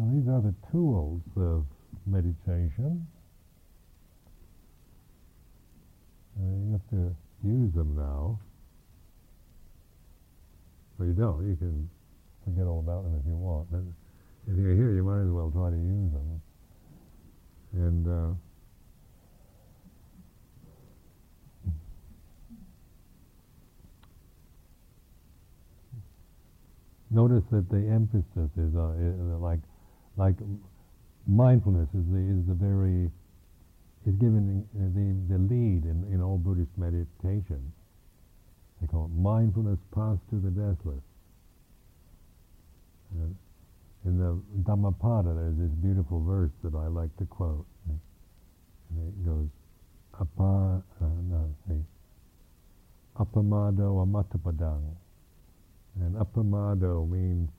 So these are the tools of meditation. Uh, you have to use them now. Or you don't. You can forget all about them if you want. But if you're here, you might as well try to use them. And uh, notice that the emphasis is, uh, like like mindfulness is the is the very is given the the lead in, in all Buddhist meditation. They call it mindfulness path to the deathless. And in the Dhammapada, there's this beautiful verse that I like to quote. And it goes, Apa, uh, no, say, Apamado amatapadang. And apamado means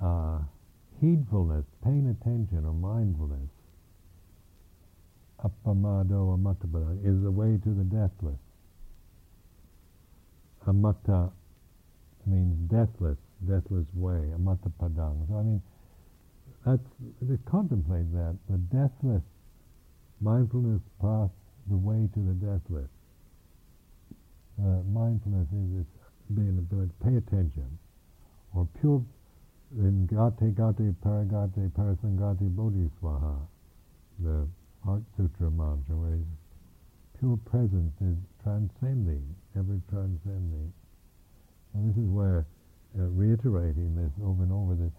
uh, heedfulness, paying attention or mindfulness. Apamado amatapadang is the way to the deathless. Amata means deathless, deathless way, amata padang. So I mean, that's to contemplate that the deathless mindfulness path, the way to the deathless. Uh, mindfulness is this being able to pay attention, or pure in gate gate paragate parasangate bodhisvaha, the Heart Sutra mantra, where pure presence is transcending, ever transcending. And this is where uh, reiterating this over and over, this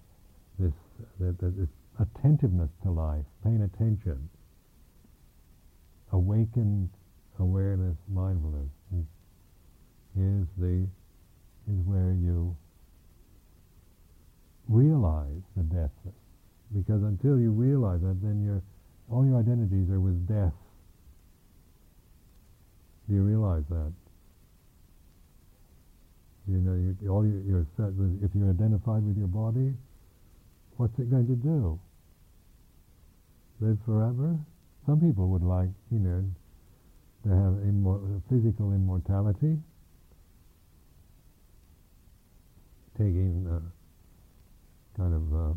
this, that, that this attentiveness to life, paying attention, awakened awareness, mindfulness is the is where you realize the deathless. Because until you realize that, then your all your identities are with death. Do you realize that? You know, you, all your, your set, if you're identified with your body, what's it going to do? Live forever? Some people would like, you know, to have immor- physical immortality, taking uh, kind of uh,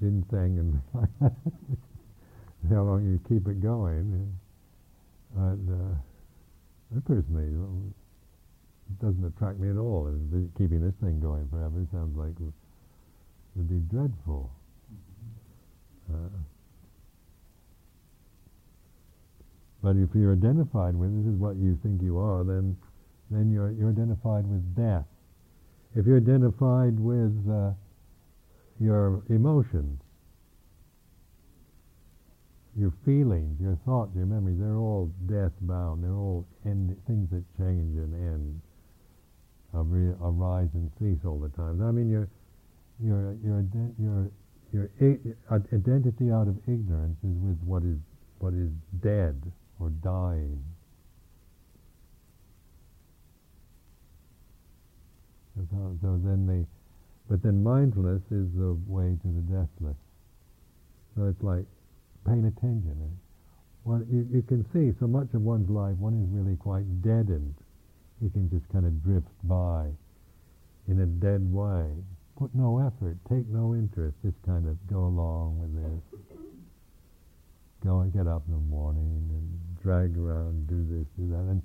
ginseng and like that. how long you keep it going. But uh, I personally, it doesn't attract me at all. Keeping this thing going forever sounds like it would be dreadful. Uh, but if you're identified with this is what you think you are, then then you're you're identified with death. If you're identified with uh, your emotions, your feelings, your thoughts, your memories, they're all death bound. They're all end, things that change and end, arise and cease all the time. I mean, your your your your your identity out of ignorance is with what is what is dead or dying. So, so then the, but then mindfulness is the way to the deathless. So it's like paying attention. Well, you, you can see so much of one's life, one is really quite deadened. You can just kind of drift by in a dead way. Put no effort, take no interest, just kind of go along with this. Go and get up in the morning and drag around, do this, do that. And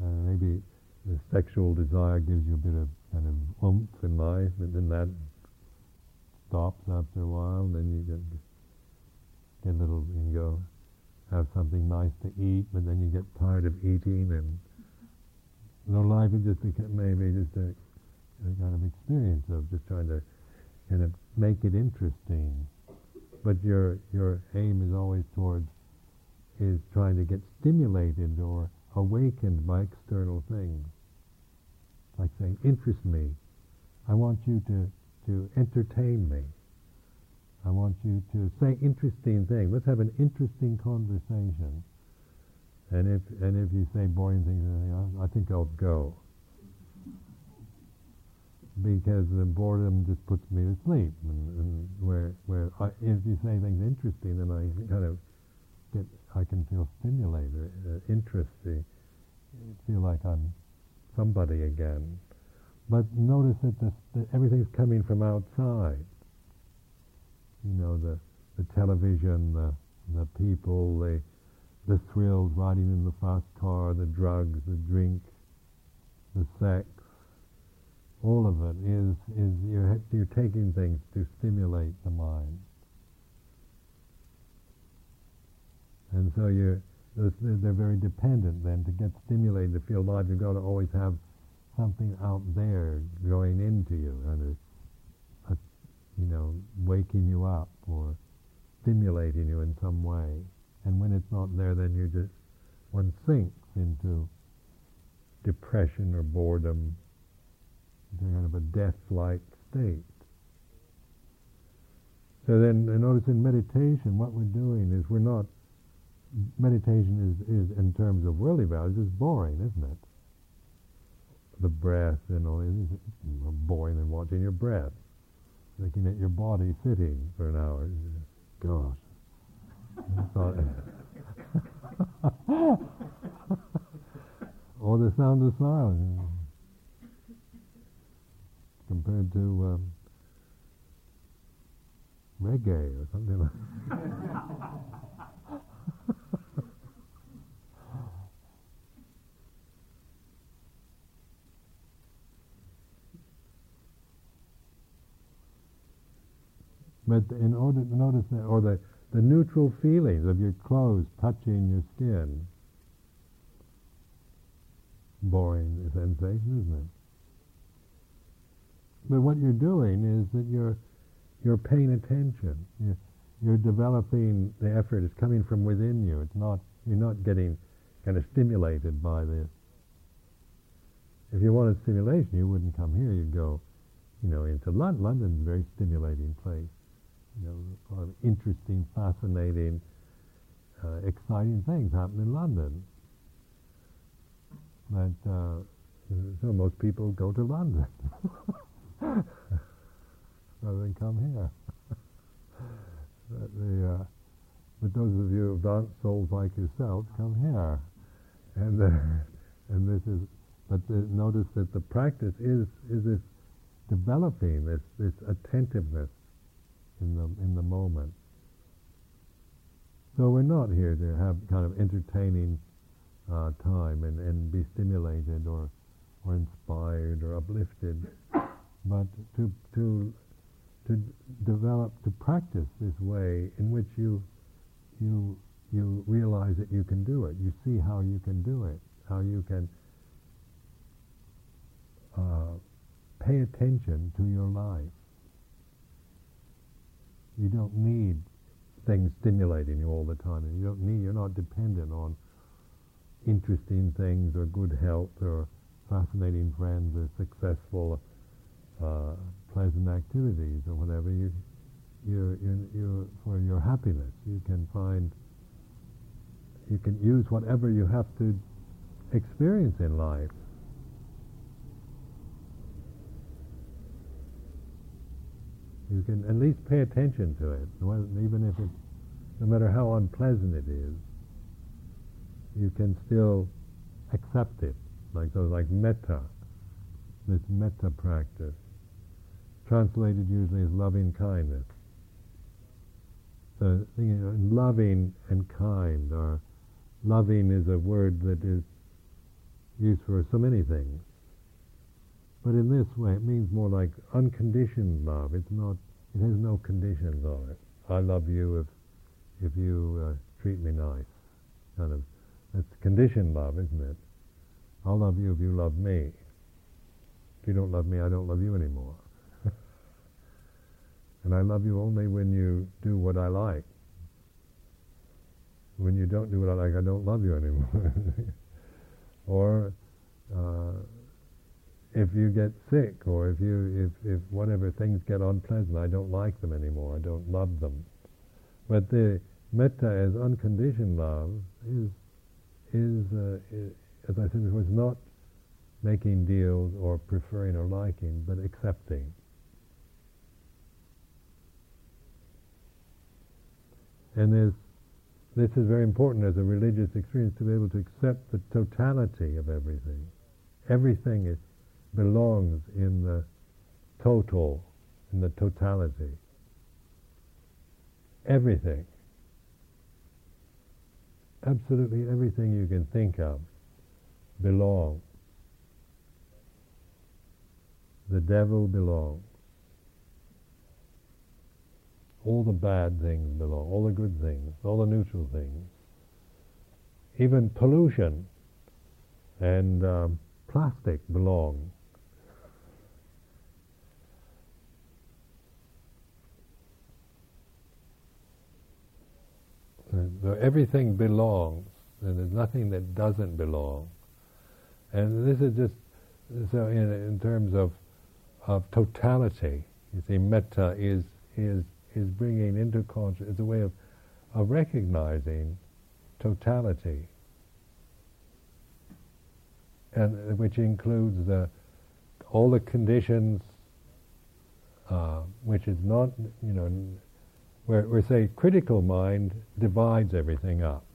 uh, maybe the sexual desire gives you a bit of kind of oomph in life, and then that stops after a while, then you get get a little, you go have something nice to eat, but then you get tired of eating, and you know, life is just maybe just a, a kind of experience of just trying to kind of make it interesting. But your your aim is always towards is trying to get stimulated or awakened by external things. Like saying, interest me. I want you to, to entertain me. I want you to say interesting things. Let's have an interesting conversation. And if and if you say boring things, I think I'll go because the boredom just puts me to sleep. And, and where where I, if you say things interesting, then I kind of get I can feel stimulated, uh, interesting, feel like I'm somebody again. But notice that, this, that everything's coming from outside. you know, the, the television, the, the people, the, the thrills, riding in the fast car, the drugs, the drink, the sex, all of it is, is you're, you're taking things to stimulate the mind. And so you're, they're very dependent then to get stimulated to feel alive. You've got to always have something out there going into you, and a, a, you know, waking you up or stimulating you in some way. And when it's not there, then you just one sinks into depression or boredom, kind of a death-like state. So then, notice in meditation, what we're doing is we're not meditation is, is in terms of worldly values is boring, isn't it? The breath and all is boring than watching your breath, looking at your body sitting for an hour. Gosh, or the sound of silence compared to um, reggae or something like. But in order to notice that, or the, the neutral feelings of your clothes touching your skin, boring sensation, isn't it? But what you're doing is that you're you're paying attention. You're, you're developing the effort. It's coming from within you. It's not you're not getting kind of stimulated by this. If you wanted stimulation, you wouldn't come here. You'd go, you know, into London. London's a very stimulating place you know, lot of interesting, fascinating, uh, exciting things happen in London. But uh, so most people go to London rather than come here. but, the, uh, but those of you advanced souls like yourselves come here, and uh, and this is. But the, notice that the practice is is this developing this this attentiveness in the in the moment. So we're not here to have kind of entertaining uh, time and, and be stimulated or or inspired or uplifted, but to to to develop to practice this way in which you you you realize that you can do it. You see how you can do it. How you can uh, pay attention to your life you don't need things stimulating you all the time. And you don't need, you're not dependent on interesting things or good health or fascinating friends or successful, uh, pleasant activities or whatever. You, you're, you're, you're, for your happiness, you can find, you can use whatever you have to experience in life You can at least pay attention to it, even if it's, no matter how unpleasant it is, you can still accept it. Like those, like metta, this metta practice, translated usually as loving kindness. So, you know, loving and kind, or loving is a word that is used for so many things. But in this way, it means more like unconditioned love. It's not. It has no conditions on it. I love you if if you uh, treat me nice. Kind of. It's conditioned love, isn't it? I'll love you if you love me. If you don't love me, I don't love you anymore. and I love you only when you do what I like. When you don't do what I like, I don't love you anymore. or uh, if you get sick or if you if, if whatever things get unpleasant, I don't like them anymore. I don't love them. But the metta as unconditioned love is is, uh, is as I said before, is not making deals or preferring or liking, but accepting. And this this is very important as a religious experience to be able to accept the totality of everything. Everything is belongs in the total, in the totality. everything. Absolutely everything you can think of belongs. The devil belongs. All the bad things belong, all the good things, all the neutral things. Even pollution and um, plastic belong. So everything belongs, and there's nothing that doesn't belong. And this is just so in, in terms of of totality. You see, metta is is is bringing into consciousness. It's a way of of recognizing totality, and which includes the all the conditions, uh, which is not you know where, where say critical mind divides everything up.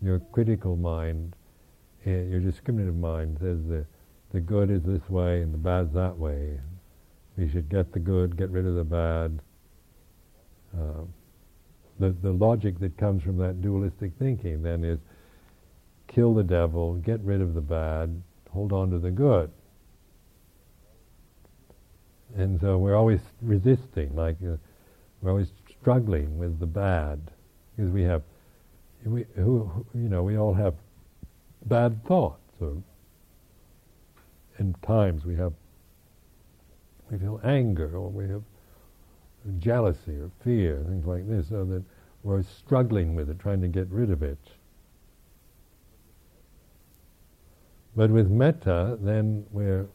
Your critical mind, eh, your discriminative mind says the the good is this way and the bad's that way. We should get the good, get rid of the bad. Uh, the the logic that comes from that dualistic thinking then is kill the devil, get rid of the bad, hold on to the good. And so we're always resisting, like. Uh, we're always struggling with the bad because we have, we, who, you know, we all have bad thoughts. Or in times we have, we feel anger or we have jealousy or fear, things like this, so that we're struggling with it, trying to get rid of it. But with metta, then we're,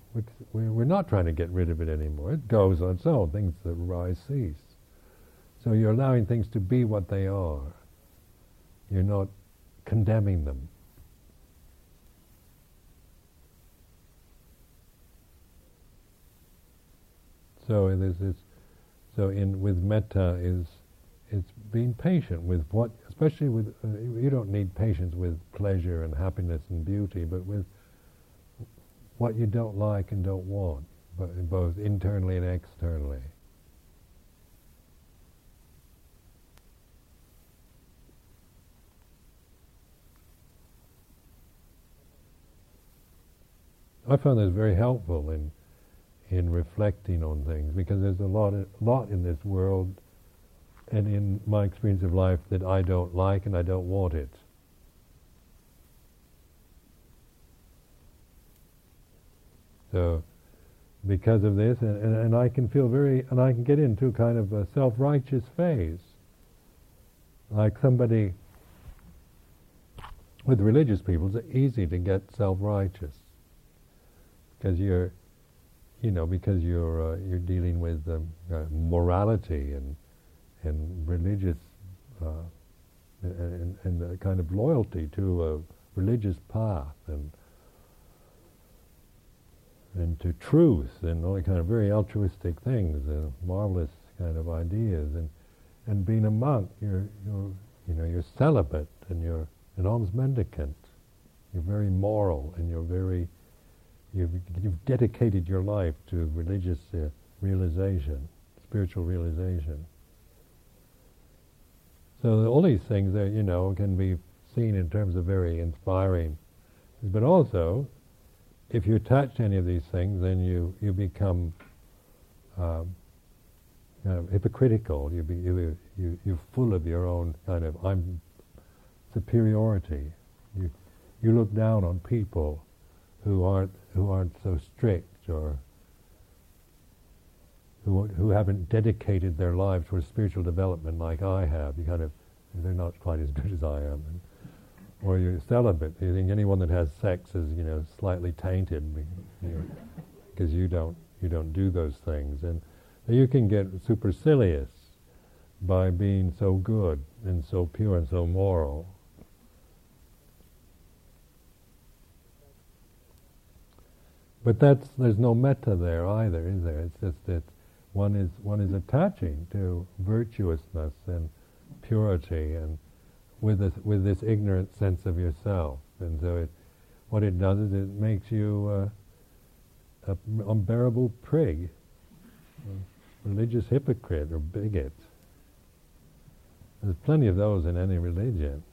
we're not trying to get rid of it anymore. It goes on its own. Things that arise cease. So you're allowing things to be what they are. You're not condemning them. So there's this. So in with metta is it's being patient with what, especially with uh, you don't need patience with pleasure and happiness and beauty, but with what you don't like and don't want, but both internally and externally. I found this very helpful in in reflecting on things because there's a lot lot in this world and in my experience of life that I don't like and I don't want it. So because of this and, and, and, I can feel very and I can get into kind of a self righteous phase. Like somebody with religious people, it's easy to get self righteous because you're, you know, because you're uh, you're dealing with um, uh, morality and and religious uh, and, and a kind of loyalty to a religious path and and to truth and all kind of very altruistic things, uh, marvelous kind of ideas, and and being a monk, you're you're you know you're celibate and you're an alms mendicant. You're very moral and you're very You've, you've dedicated your life to religious uh, realization, spiritual realization. So all these things, that, you know, can be seen in terms of very inspiring. But also, if you attach to any of these things, then you, you become um, hypocritical. You, be, you, you, you're full of your own kind of I'm superiority. You, you look down on people who aren't who aren't so strict or who who haven't dedicated their lives for spiritual development like I have. You kind of they're not quite as good as I am. And, or you're celibate. You think anyone that has sex is you know slightly tainted because you don't you don't do those things, and you can get supercilious by being so good and so pure and so moral But that's there's no metta there either, is there? It's just that one is one is attaching to virtuousness and purity and with this with this ignorant sense of yourself, and so it what it does is it makes you uh, an unbearable prig, religious hypocrite or bigot. There's plenty of those in any religion.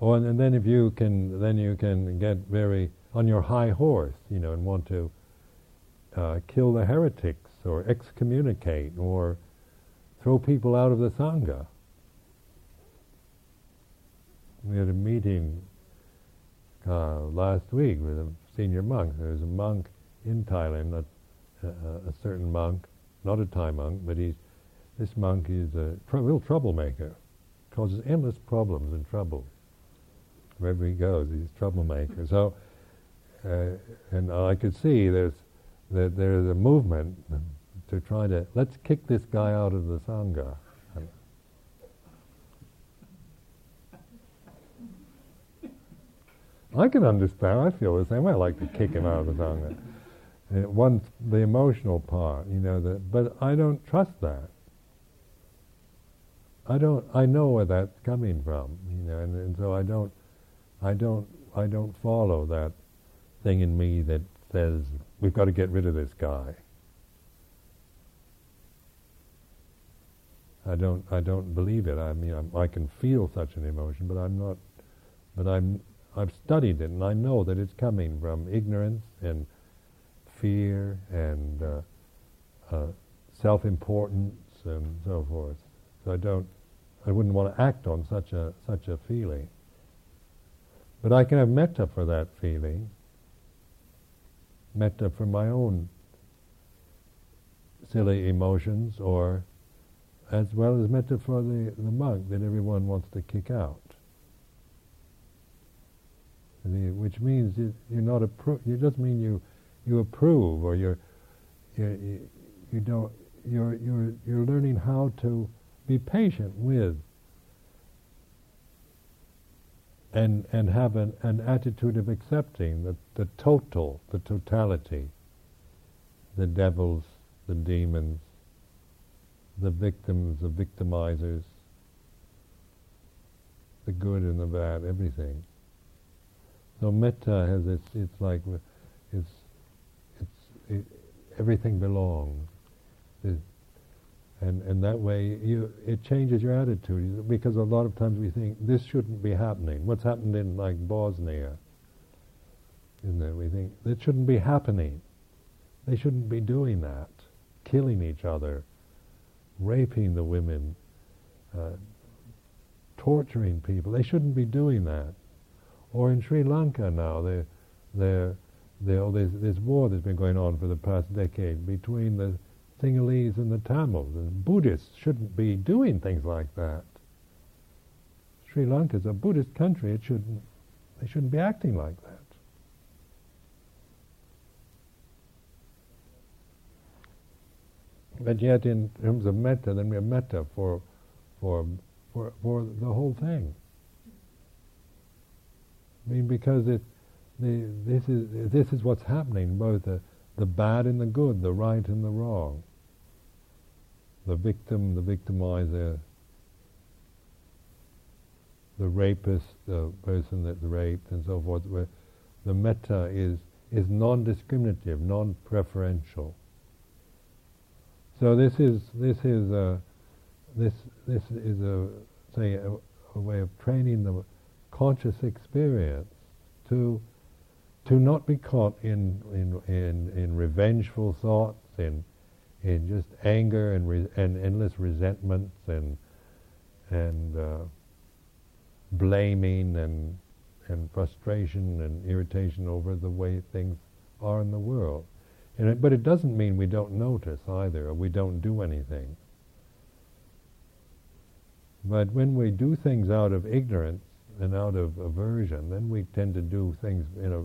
Oh, and, and then if you can, then you can get very on your high horse, you know, and want to uh, kill the heretics or excommunicate or throw people out of the sangha. We had a meeting uh, last week with a senior monk. There's a monk in Thailand, a, a, a, certain monk, not a Thai monk, but he's this monk is a tr- real troublemaker, causes endless problems and trouble. Wherever he goes, he's a troublemaker. So, uh, and I could see there's that there's a movement to try to let's kick this guy out of the sangha. I can understand. I feel the same way. I like to kick him out of the sangha. Uh, one, the emotional part, you know. But I don't trust that. I don't. I know where that's coming from, you know, and, and so I don't. I don't. I don't follow that thing in me that says we've got to get rid of this guy. I don't. I don't believe it. I mean, I'm, i can feel such an emotion, but I'm not. But I'm. I've studied it, and I know that it's coming from ignorance and fear and uh, uh, self-importance and so forth. So I don't. I wouldn't want to act on such a such a feeling. But I can have metta for that feeling. Metta for my own silly emotions, or as well as metta for the, the monk that everyone wants to kick out. which means you, are not appro- It doesn't mean you you approve or you're you, you don't you're you're you're learning how to be patient with and and have an, an attitude of accepting the, the total, the totality, the devils, the demons, the victims, the victimizers, the good and the bad, everything. So metta has its, it's like, it's, it's, it, everything belongs. And and that way you it changes your attitude because a lot of times we think this shouldn't be happening. What's happened in like Bosnia, isn't it? We think that shouldn't be happening. They shouldn't be doing that, killing each other, raping the women, uh, torturing people. They shouldn't be doing that. Or in Sri Lanka now, they they they oh, there's, there's war that's been going on for the past decade between the Sinhalese and the Tamils. And Buddhists shouldn't be doing things like that. Sri Lanka is a Buddhist country. It shouldn't. They shouldn't be acting like that. But yet, in terms of metta, then we have metta for, for, for, for the whole thing. I mean, because it, the, this is this is what's happening, both the, the bad and the good, the right and the wrong the victim, the victimizer, the rapist, the person that's raped, and so forth. Where the metta is is non-discriminative, non-preferential. So this is this is a this this is a say a, a way of training the conscious experience to to not be caught in in in, in revengeful thoughts in in just anger and, re- and endless resentments and and uh, blaming and and frustration and irritation over the way things are in the world. It, but it doesn't mean we don't notice either, or we don't do anything. But when we do things out of ignorance and out of aversion, then we tend to do things in a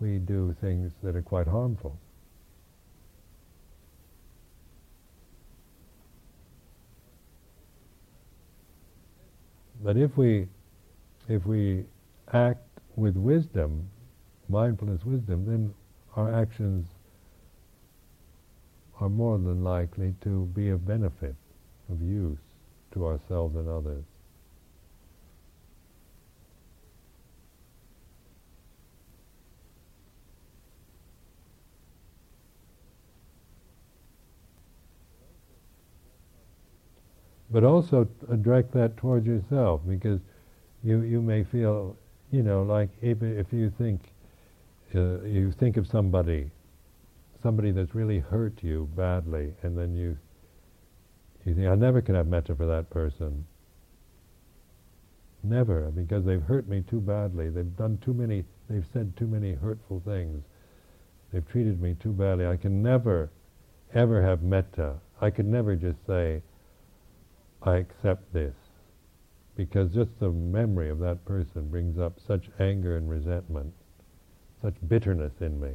we do things that are quite harmful. But if we, if we act with wisdom, mindfulness wisdom, then our actions are more than likely to be of benefit, of use to ourselves and others. But also direct that towards yourself because you you may feel you know like if if you think uh, you think of somebody somebody that's really hurt you badly and then you you think I never can have metta for that person. Never because they've hurt me too badly. They've done too many they've said too many hurtful things. They've treated me too badly. I can never ever have metta I could never just say I accept this. Because just the memory of that person brings up such anger and resentment, such bitterness in me.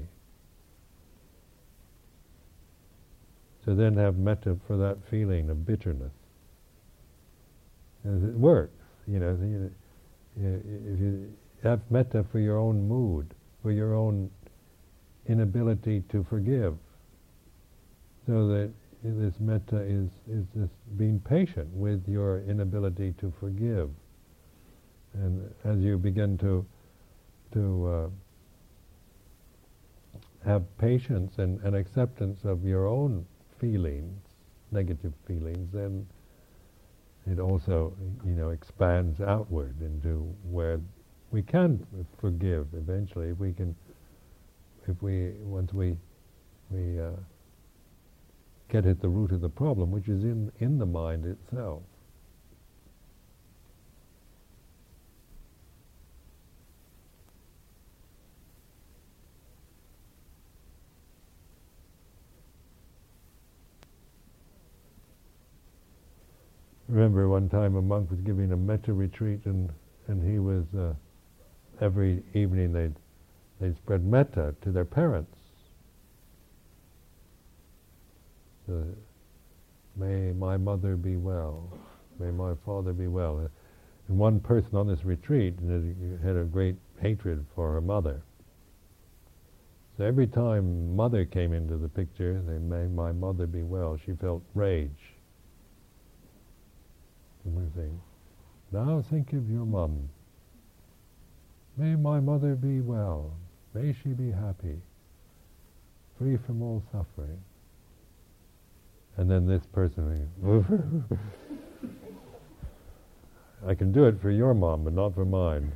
To then have metta for that feeling of bitterness. As it works, you know, if you have metta for your own mood, for your own inability to forgive, so that this metta is, is this being patient with your inability to forgive. And as you begin to, to uh, have patience and, and acceptance of your own feelings, negative feelings, then it also, you know, expands outward into where we can forgive eventually. If we can, if we, once we, we uh, get at the root of the problem, which is in, in the mind itself. remember one time a monk was giving a metta retreat and and he was uh, every evening they'd they'd spread metta to their parents may my mother be well, may my father be well. And one person on this retreat had a great hatred for her mother. So every time mother came into the picture, they may my mother be well, she felt rage. And we think, now think of your mum. May my mother be well. May she be happy, free from all suffering. And then this person, I can do it for your mom, but not for mine.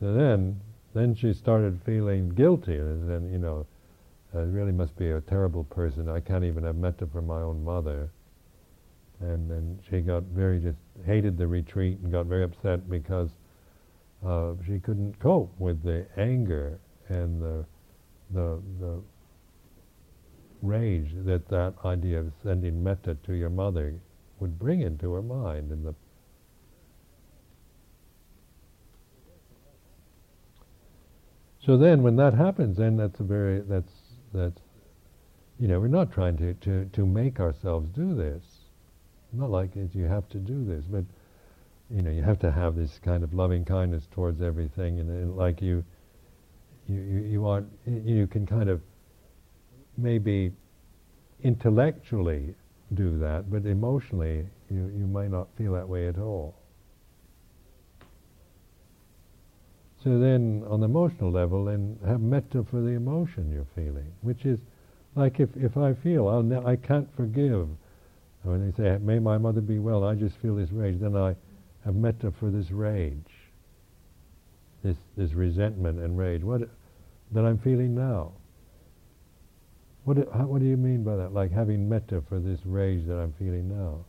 so then, then she started feeling guilty, and then you know, I really must be a terrible person. I can't even have metta for my own mother. And then she got very just hated the retreat and got very upset because uh, she couldn't cope with the anger and the the, the rage that that idea of sending metta to your mother would bring into her mind and the so then when that happens then that's a very that's that's you know we're not trying to to, to make ourselves do this. Not like it, you have to do this but you know you have to have this kind of loving kindness towards everything and, and like you you, you, you you can kind of maybe intellectually do that, but emotionally you, you may not feel that way at all. So then, on the emotional level, then have metta for the emotion you're feeling, which is like if, if I feel oh, I'll ne- I can't forgive, when they say, "May my mother be well," I just feel this rage. Then I have metta for this rage, this this resentment and rage. What that I'm feeling now. What do, how, what do you mean by that? Like having metta for this rage that I'm feeling now.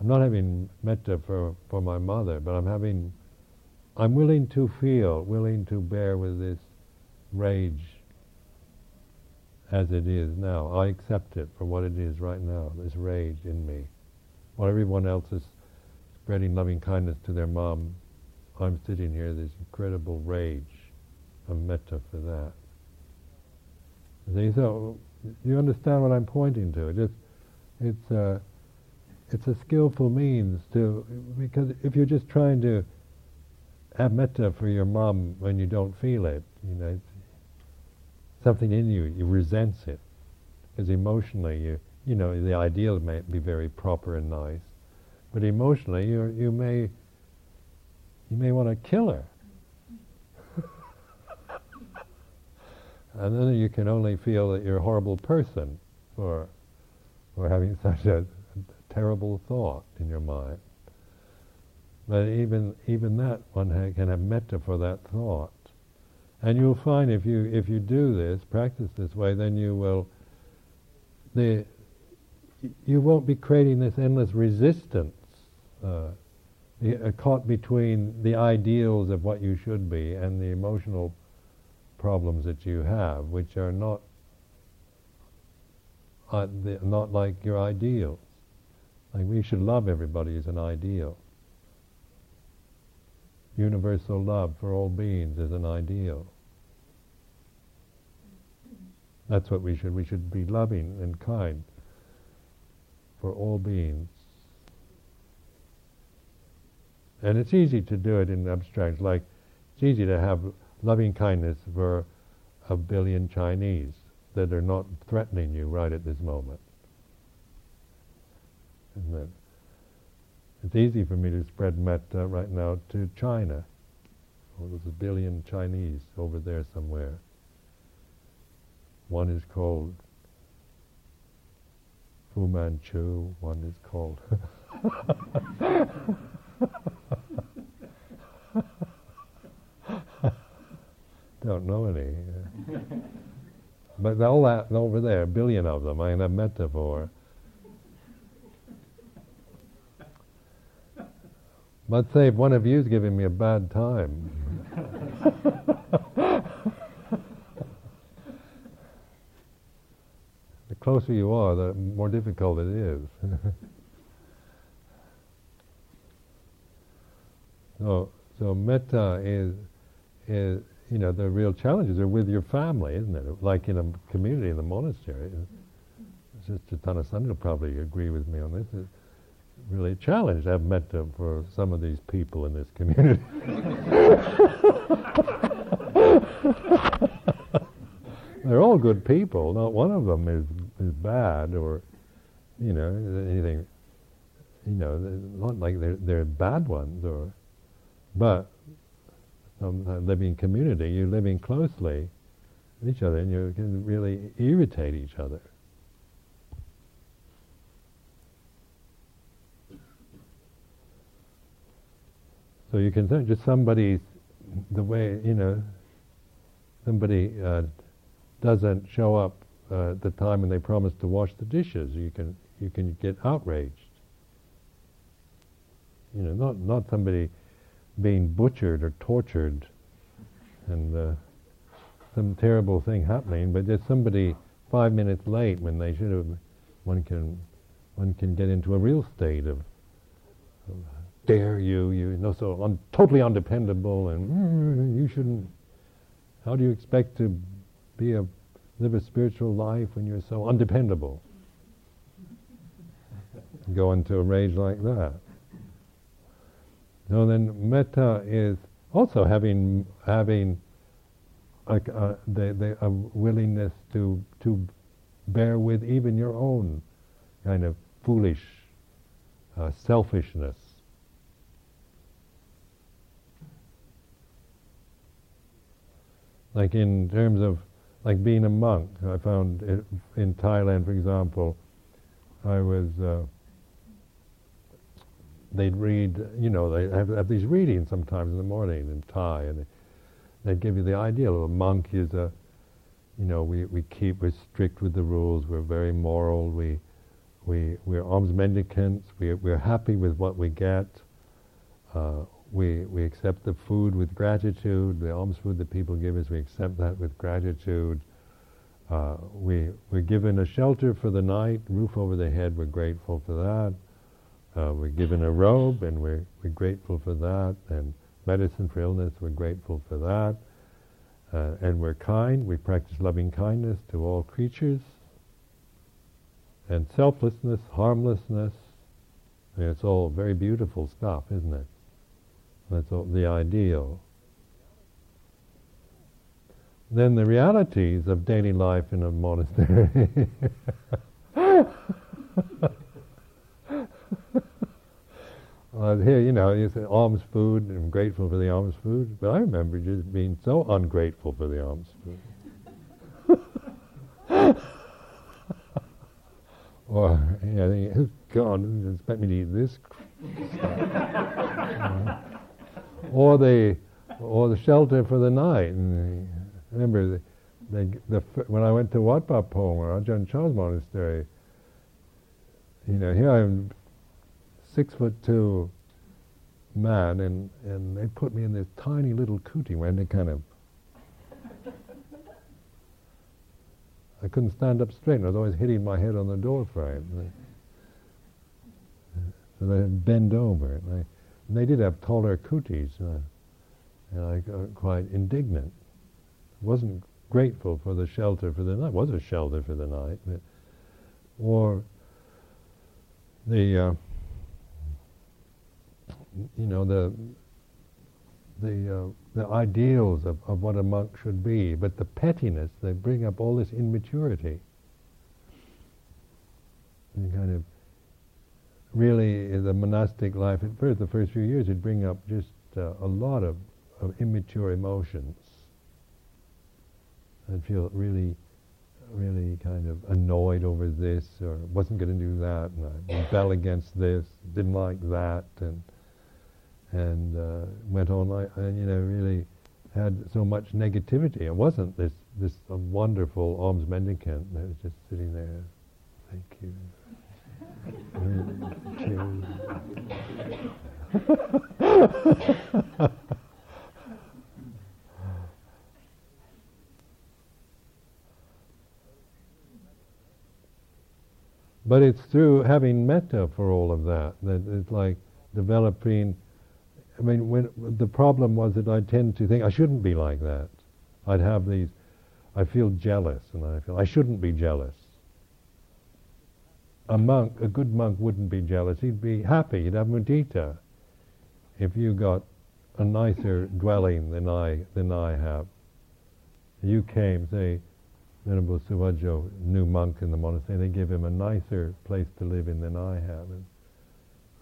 I'm not having metta for, for my mother, but I'm having, I'm willing to feel, willing to bear with this rage as it is now. I accept it for what it is right now, this rage in me. While everyone else is spreading loving kindness to their mom, I'm sitting here, this incredible rage a metta for that. So you understand what I'm pointing to? It's it's a it's a skillful means to because if you're just trying to have metta for your mom when you don't feel it, you know, something in you you resents it because emotionally you you know the ideal may be very proper and nice, but emotionally you you may you may want to kill her and then you can only feel that you're a horrible person for for having such a, a terrible thought in your mind. But even even that one ha- can have metta for that thought, and you'll find if you if you do this, practice this way, then you will the you won't be creating this endless resistance, uh, uh, caught between the ideals of what you should be and the emotional problems that you have, which are not uh, not like your ideals. Like we should love everybody as an ideal. Universal love for all beings is an ideal. That's what we should. We should be loving and kind for all beings. And it's easy to do it in abstract, like it's easy to have loving kindness for a billion Chinese that are not threatening you right at this moment. Isn't? It's easy for me to spread metta right now to China. Well, there's a billion Chinese over there somewhere. One is called Fu Manchu, one is called. Don't know any. but all that over there, a billion of them, I mean, a metaphor. Let's say if one of you is giving me a bad time. the closer you are, the more difficult it is. so, so metta is, is, you know, the real challenges are with your family, isn't it? Like in a community, in the monastery. Sister Thanissara will probably agree with me on this. It's really a challenge have metta for some of these people in this community. They're all good people. Not one of them is is bad or, you know, anything. You know, not like they're they're bad ones or, but um, living community, you're living closely with each other, and you can really irritate each other. So you can just somebody's the way you know somebody uh, doesn't show up uh, the time when they promise to wash the dishes, you can you can get outraged. You know, not not somebody being butchered or tortured, and uh, some terrible thing happening, but there's somebody five minutes late when they should have. One can one can get into a real state of, of dare you, you know, so totally undependable, and mm, you shouldn't. How do you expect to be a live a spiritual life when you're so undependable? Go into a rage like that. So then, metta is also having having like uh, the, the a willingness to to bear with even your own kind of foolish uh, selfishness. Like in terms of like being a monk, I found in Thailand, for example, I was. Uh, they'd read, you know, they have, have, these readings sometimes in the morning in Thai, and they, would give you the ideal of a monk is a, you know, we, we keep, we're strict with the rules, we're very moral, we, we, we're alms mendicants, we, we're happy with what we get, uh, we, we accept the food with gratitude, the alms food that people give us, we accept that with gratitude. Uh, we, we're given a shelter for the night, roof over the head, we're grateful for that. Uh, we're given a robe and we're, we're grateful for that. And medicine for illness, we're grateful for that. Uh, and we're kind, we practice loving kindness to all creatures. And selflessness, harmlessness, it's all very beautiful stuff, isn't it? That's all, the ideal. Then the realities of daily life in a monastery. uh, here, you know, you say alms food, and I'm grateful for the alms food, but I remember just being so ungrateful for the alms food. or you know, oh God, you expect me to eat this stuff. or the or the shelter for the night. And remember, the, the, the, when I went to Wat Pah Pong or Ajahn Chah's monastery, you know, here I am, six foot two man, and, and they put me in this tiny little kuti where they kind of. I couldn't stand up straight, and I was always hitting my head on the door frame. So they bend over, and, I, and they did have taller kutis, uh, and I got quite indignant. wasn't grateful for the shelter for the night. It was a shelter for the night, but, or the uh, you know the the uh, the ideals of, of what a monk should be, but the pettiness they bring up all this immaturity. And kind of really the monastic life at first, the first few years, it'd bring up just uh, a lot of, of immature emotions. I'd feel really, really kind of annoyed over this, or wasn't going to do that, and I rebel against this, didn't like that, and and uh, went on like, and you know, really had so much negativity. It wasn't this this wonderful alms mendicant that was just sitting there. Thank you. but it's through having metta for all of that that it's like developing. I mean, when the problem was that I tend to think I shouldn't be like that. I'd have these. I feel jealous, and I feel I shouldn't be jealous a monk, a good monk wouldn't be jealous. He'd be happy. He'd have mudita. If you got a nicer dwelling than I than I have, you came, say, Venerable Suvajo, new monk in the monastery. They give him a nicer place to live in than I have, and,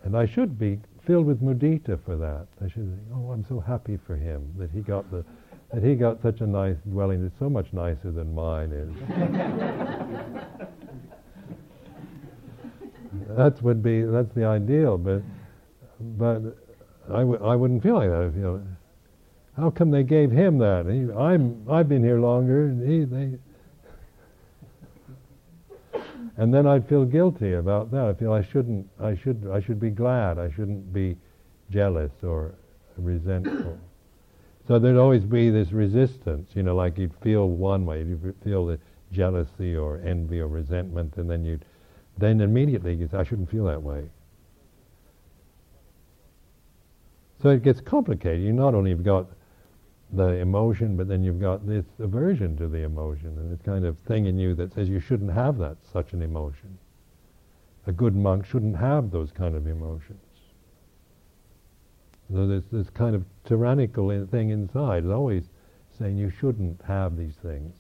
and I should be filled with mudita for that. I should think, oh, I'm so happy for him that he got the that he got such a nice dwelling. It's so much nicer than mine is. that would be that's the ideal, but but I w- I wouldn't feel like that. I feel how come they gave him that? He, I'm I've been here longer, and he they. And then I'd feel guilty about that. I feel I shouldn't. I should. I should be glad. I shouldn't be jealous or resentful. so there'd always be this resistance. You know, like you'd feel one way, you'd feel the jealousy or envy or resentment, and then you'd then immediately you'd say, I shouldn't feel that way. So it gets complicated. You not only have got the emotion, but then you've got this aversion to the emotion and this kind of thing in you that says you shouldn't have that such an emotion. A good monk shouldn't have those kind of emotions. So there's this kind of tyrannical thing inside, is always saying you shouldn't have these things.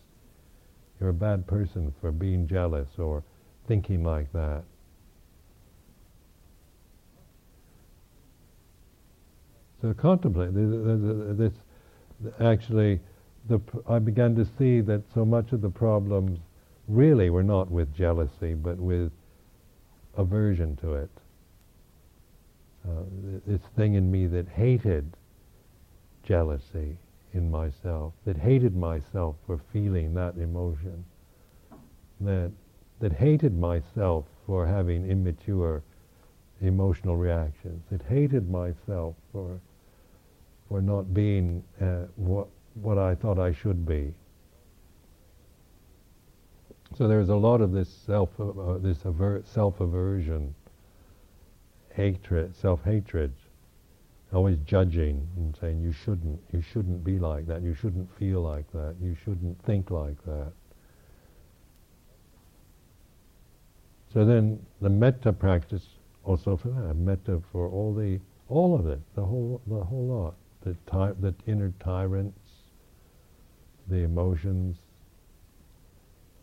You're a bad person for being jealous or thinking like that. So contemplate this. Actually, the, I began to see that so much of the problems really were not with jealousy, but with aversion to it. Uh, this thing in me that hated jealousy in myself, that hated myself for feeling that emotion, that that hated myself for having immature emotional reactions. that hated myself for for not being uh, what what I thought I should be. So there's a lot of this self uh, this aver- self aversion, hatred, self hatred, always judging and saying you shouldn't you shouldn't be like that, you shouldn't feel like that, you shouldn't think like that. So then the metta practice also for that, metta for all the all of it, the whole the whole lot, the ty- the inner tyrants, the emotions,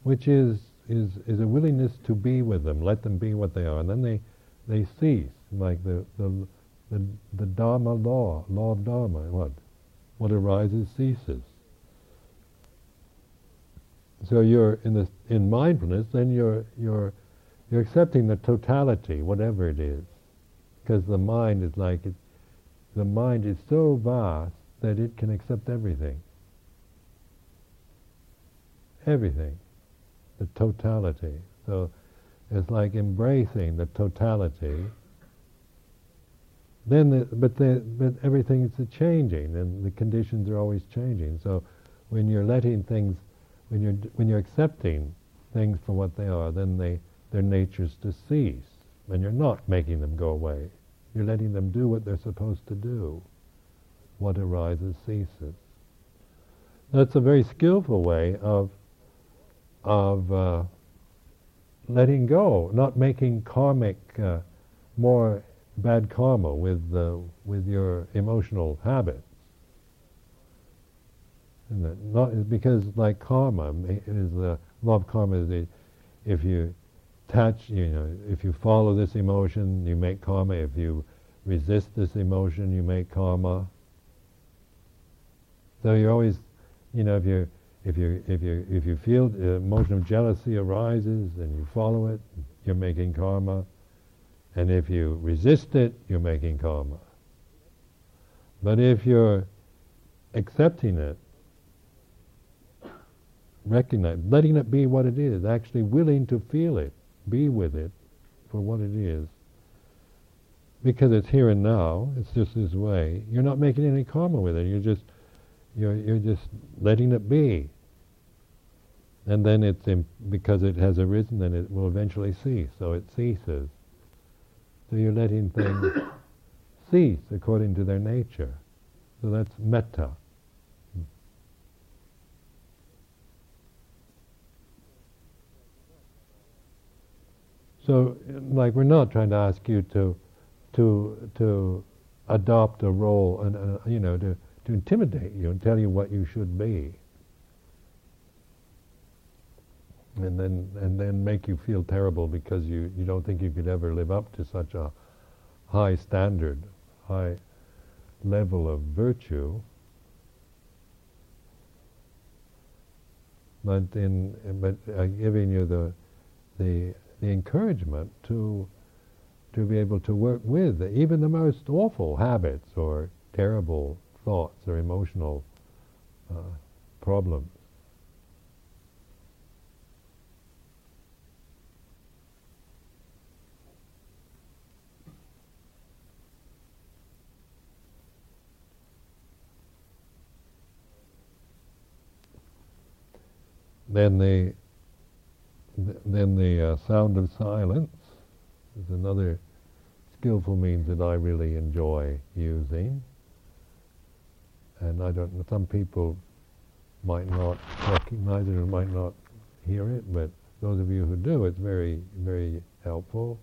which is is is a willingness to be with them, let them be what they are, and then they they cease, like the the the, the dharma law, law of dharma. What what arises ceases. So you're in the in mindfulness, then you're you're You're accepting the totality, whatever it is, because the mind is like it. The mind is so vast that it can accept everything. Everything, the totality. So it's like embracing the totality. Then, the, but the, but everything is changing, and the conditions are always changing. So when you're letting things, when you're when you're accepting things for what they are, then they their natures to cease, and you're not making them go away. You're letting them do what they're supposed to do. What arises ceases. That's a very skillful way of of uh, letting go, not making karmic uh, more bad karma with uh, with your emotional habits. Not because like karma is the law of karma is the, if you attach, you know, if you follow this emotion, you make karma. If you resist this emotion, you make karma. So you're always, you know, if you if you if you if you feel the emotion of jealousy arises and you follow it, you're making karma. And if you resist it, you're making karma. But if you're accepting it, recognize, letting it be what it is, actually willing to feel it, be with it for what it is, because it's here and now, it's just this way, you're not making any karma with it, you're just you're, you're just letting it be. And then it's in, because it has arisen, then it will eventually cease. So it ceases. So you're letting things cease according to their nature. So that's metta. So, like, we're not trying to ask you to, to, to adopt a role and, uh, you know, to, to intimidate you and tell you what you should be. And then, and then make you feel terrible because you, you don't think you could ever live up to such a high standard, high level of virtue. But in, but uh, giving you the, the, the encouragement to, to be able to work with even the most awful habits or terrible thoughts or emotional uh, problems. Then the then the uh, sound of silence is another skillful means that I really enjoy using and I don't know, some people might not recognize it or might not hear it, but those of you who do, it's very, very helpful.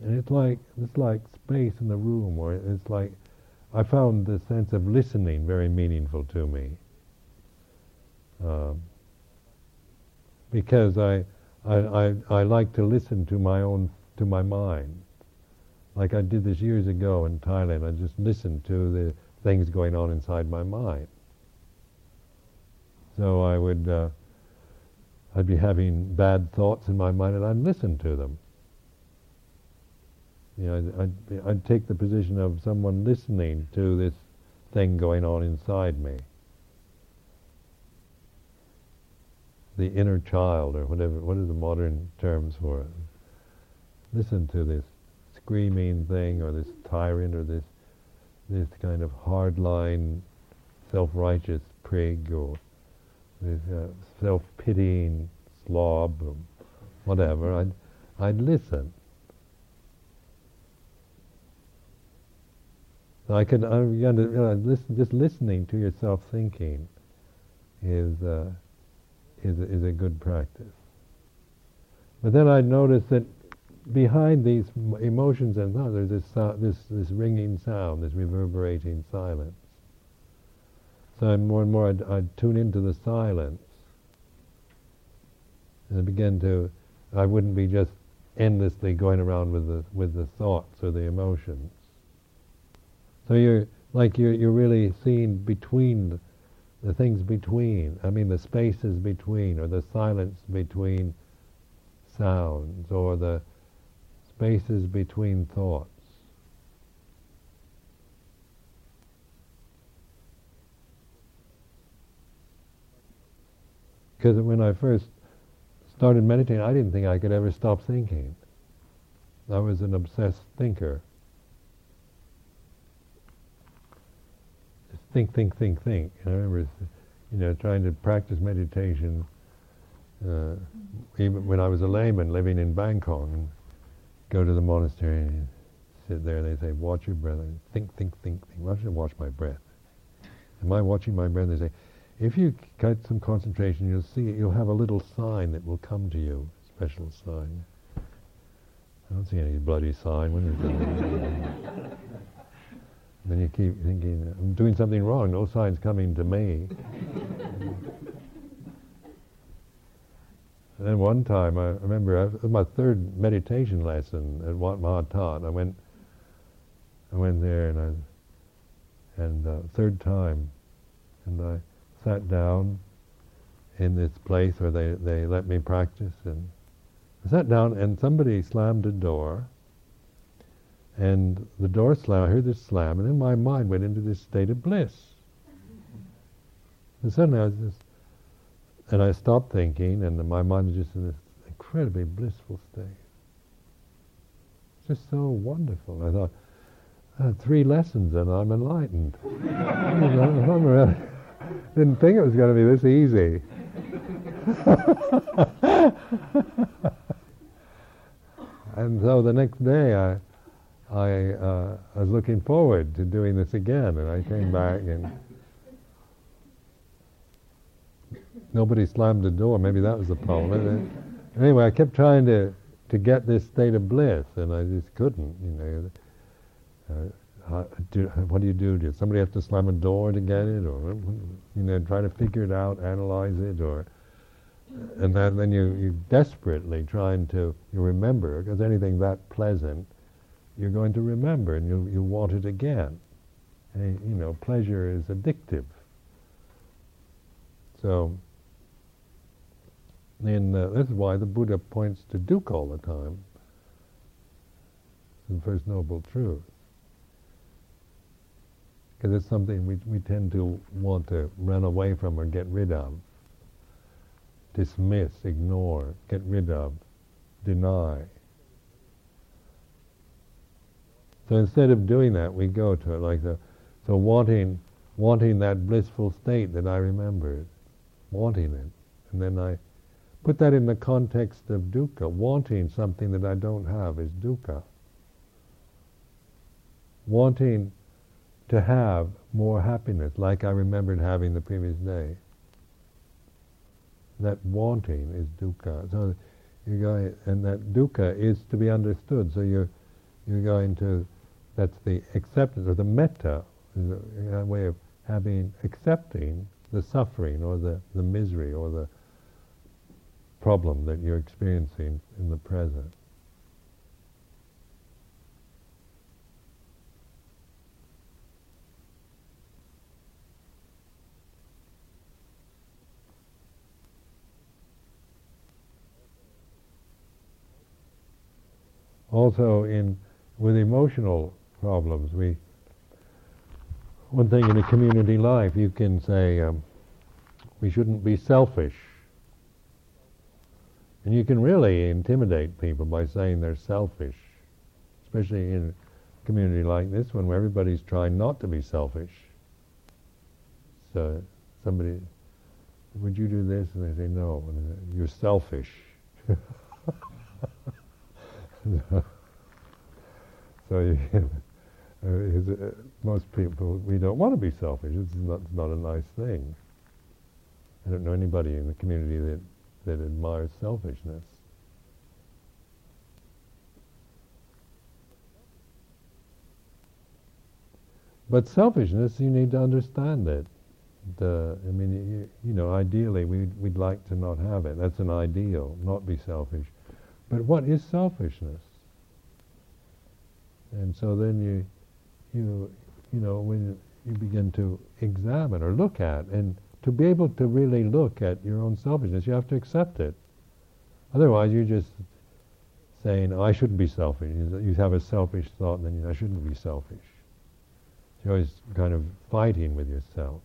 And it's like it's like space in the room, or it's like I found the sense of listening very meaningful to me, um, because I, I, I I like to listen to my own to my mind, like I did this years ago in Thailand. I just listened to the things going on inside my mind. So I would, uh, I'd be having bad thoughts in my mind, and I'd listen to them. You know, I'd, I'd, I'd take the position of someone listening to this thing going on inside me. The inner child, or whatever, what are the modern terms for it? Listen to this screaming thing, or this tyrant, or this this kind of hardline, self-righteous prig or this uh, self-pitying slob or whatever, I'd, I'd listen. I could, I, you know, listen, just listening to yourself thinking is, uh, is, is a good practice. But then I noticed that behind these emotions and thoughts, there's this, this, this ringing sound, this reverberating silence. So more and more I'd, I'd tune into the silence and begin to, I wouldn't be just endlessly going around with the, with the thoughts or the emotions. So you're, like you're, you're really seeing between the, things between, I mean the spaces between or the silence between sounds or the spaces between thoughts. Because when I first started meditating, I didn't think I could ever stop thinking. I was an obsessed thinker. Think, think, think, think. And I remember, you know, trying to practice meditation uh, even when I was a layman living in Bangkok. And go to the monastery and sit there. and They say, watch your breath. Think, think, think, think. Why should I watch my breath? Am I watching my breath? They say, if you get some concentration, you'll see. You'll have a little sign that will come to you, special sign. I don't see any bloody sign. When is then you keep thinking, I'm doing something wrong. No sign's coming to me. and then one time, I remember, it was my third meditation lesson at Wat Mahathat. I went, I went there, and I, and uh, third time, and I sat down in this place where they, they let me practice and I sat down and somebody slammed a door and the door slammed, I heard this slam and then my mind went into this state of bliss. And suddenly I was just, and I stopped thinking and my mind was just in this incredibly blissful state. Just so wonderful. I thought, three lessons and I'm enlightened. I'm really, didn't think it was going to be this easy. and so the next day, I, I, uh, I was looking forward to doing this again, and I came back and nobody slammed the door. Maybe that was the problem. anyway, I kept trying to to get this state of bliss, and I just couldn't. You know, uh, do, what do you do? Does somebody have to slam a door to get it, or you know, try to figure it out, analyze it, or and then, then you you desperately trying to you remember because anything that pleasant, you're going to remember and you you want it again. And, you know, pleasure is addictive. So, in uh, this is why the Buddha points to dukkha all the time. The first noble truth because it's something we, we tend to want to run away from or get rid of, dismiss, ignore, get rid of, deny. So instead of doing that, we go to it like the, so wanting, wanting that blissful state that I remembered, wanting it, and then I put that in the context of dukkha. Wanting something that I don't have is dukkha. Wanting to have more happiness, like I remembered having the previous day. That wanting is dukkha. So you're going, and that dukkha is to be understood. So you're you're going to, that's the acceptance or the metta, way of having accepting the suffering or the, the misery or the problem that you're experiencing in the present. also in with emotional problems, we one thing in a community life you can say um, we shouldn't be selfish, and you can really intimidate people by saying they're selfish, especially in a community like this one where everybody's trying not to be selfish. So somebody, would you do this? And they say no, and you're selfish. so you, uh, uh, most people, we don't want to be selfish. It's not, it's not a nice thing. I don't know anybody in the community that, that admires selfishness. But selfishness, you need to understand it. The, I mean, you, you know, ideally, we'd, we'd like to not have it. That's an ideal, not be selfish. But what is selfishness? And so then you, you, you know, when you begin to examine or look at, and to be able to really look at your own selfishness, you have to accept it. Otherwise, you're just saying, oh, I shouldn't be selfish. You have a selfish thought, and then you I shouldn't be selfish. You're always kind of fighting with yourself.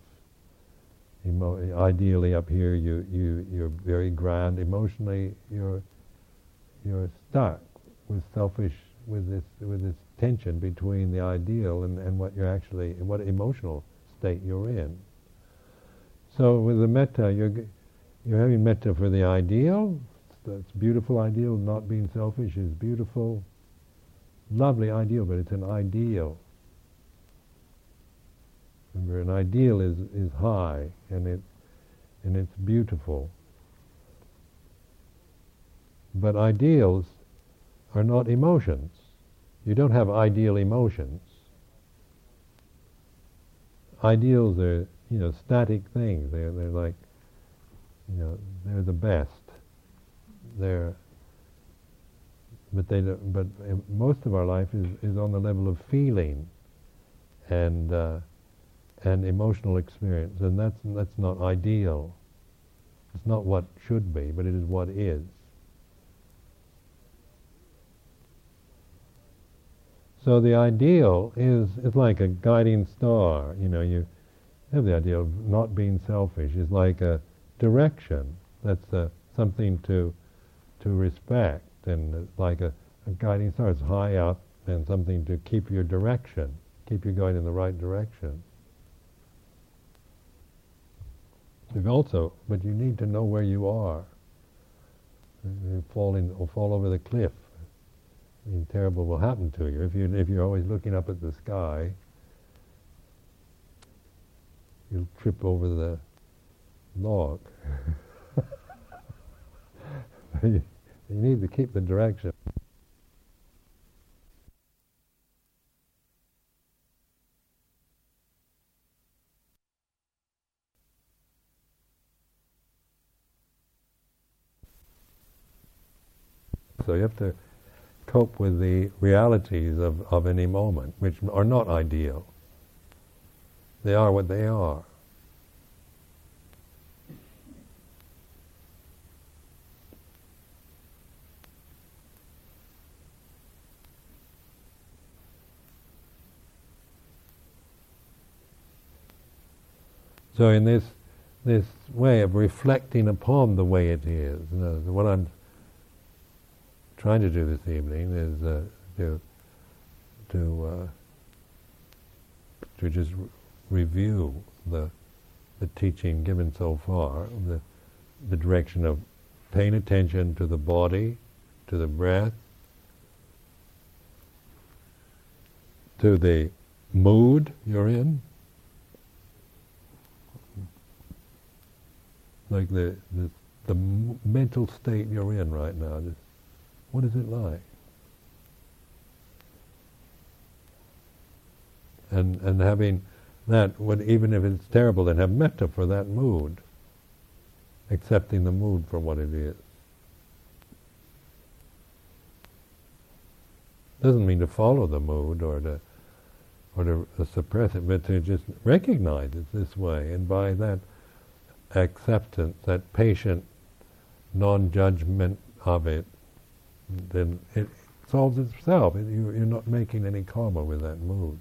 Emo- ideally, up here, you, you, you're very grand. Emotionally, you're, you're stuck with selfish, with this, with this tension between the ideal and, and what you're actually, what emotional state you're in. So with the metta, you're, you're having metta for the ideal. That's beautiful ideal. Not being selfish is beautiful. Lovely ideal, but it's an ideal. Remember, an ideal is, is high and it and it's beautiful. But ideals are not emotions. You don't have ideal emotions. Ideals are, you know, static things. They're, they're like, you know, they're the best. They're, but they, but most of our life is, is on the level of feeling, and uh, and emotional experience, and that's that's not ideal. It's not what should be, but it is what is. So the ideal is is like a guiding star. You know, you have the idea of not being selfish is like a direction. That's uh, something to to respect, and like a, a guiding star. It's high up and something to keep your direction, keep you going in the right direction. You've also, but you need to know where you are. You fall in, or fall over the cliff. Something terrible will happen to you if you if you're always looking up at the sky. You'll trip over the log. you, you need to keep the direction. So you have to cope with the realities of, of any moment, which are not ideal. They are what they are. So in this this way of reflecting upon the way it is, you know, what I'm trying to do this evening is uh, to to uh, to just re- review the the teaching given so far, the the direction of paying attention to the body, to the breath, to the mood you're in, like the the, the mental state you're in right now. Just what is it like? And and having that, when, even if it's terrible, then have metta for that mood, accepting the mood for what it is. Doesn't mean to follow the mood or to or to suppress it, but to just recognize it this way, and by that acceptance, that patient non-judgment of it, then it solves itself. You, are not making any karma with that mood.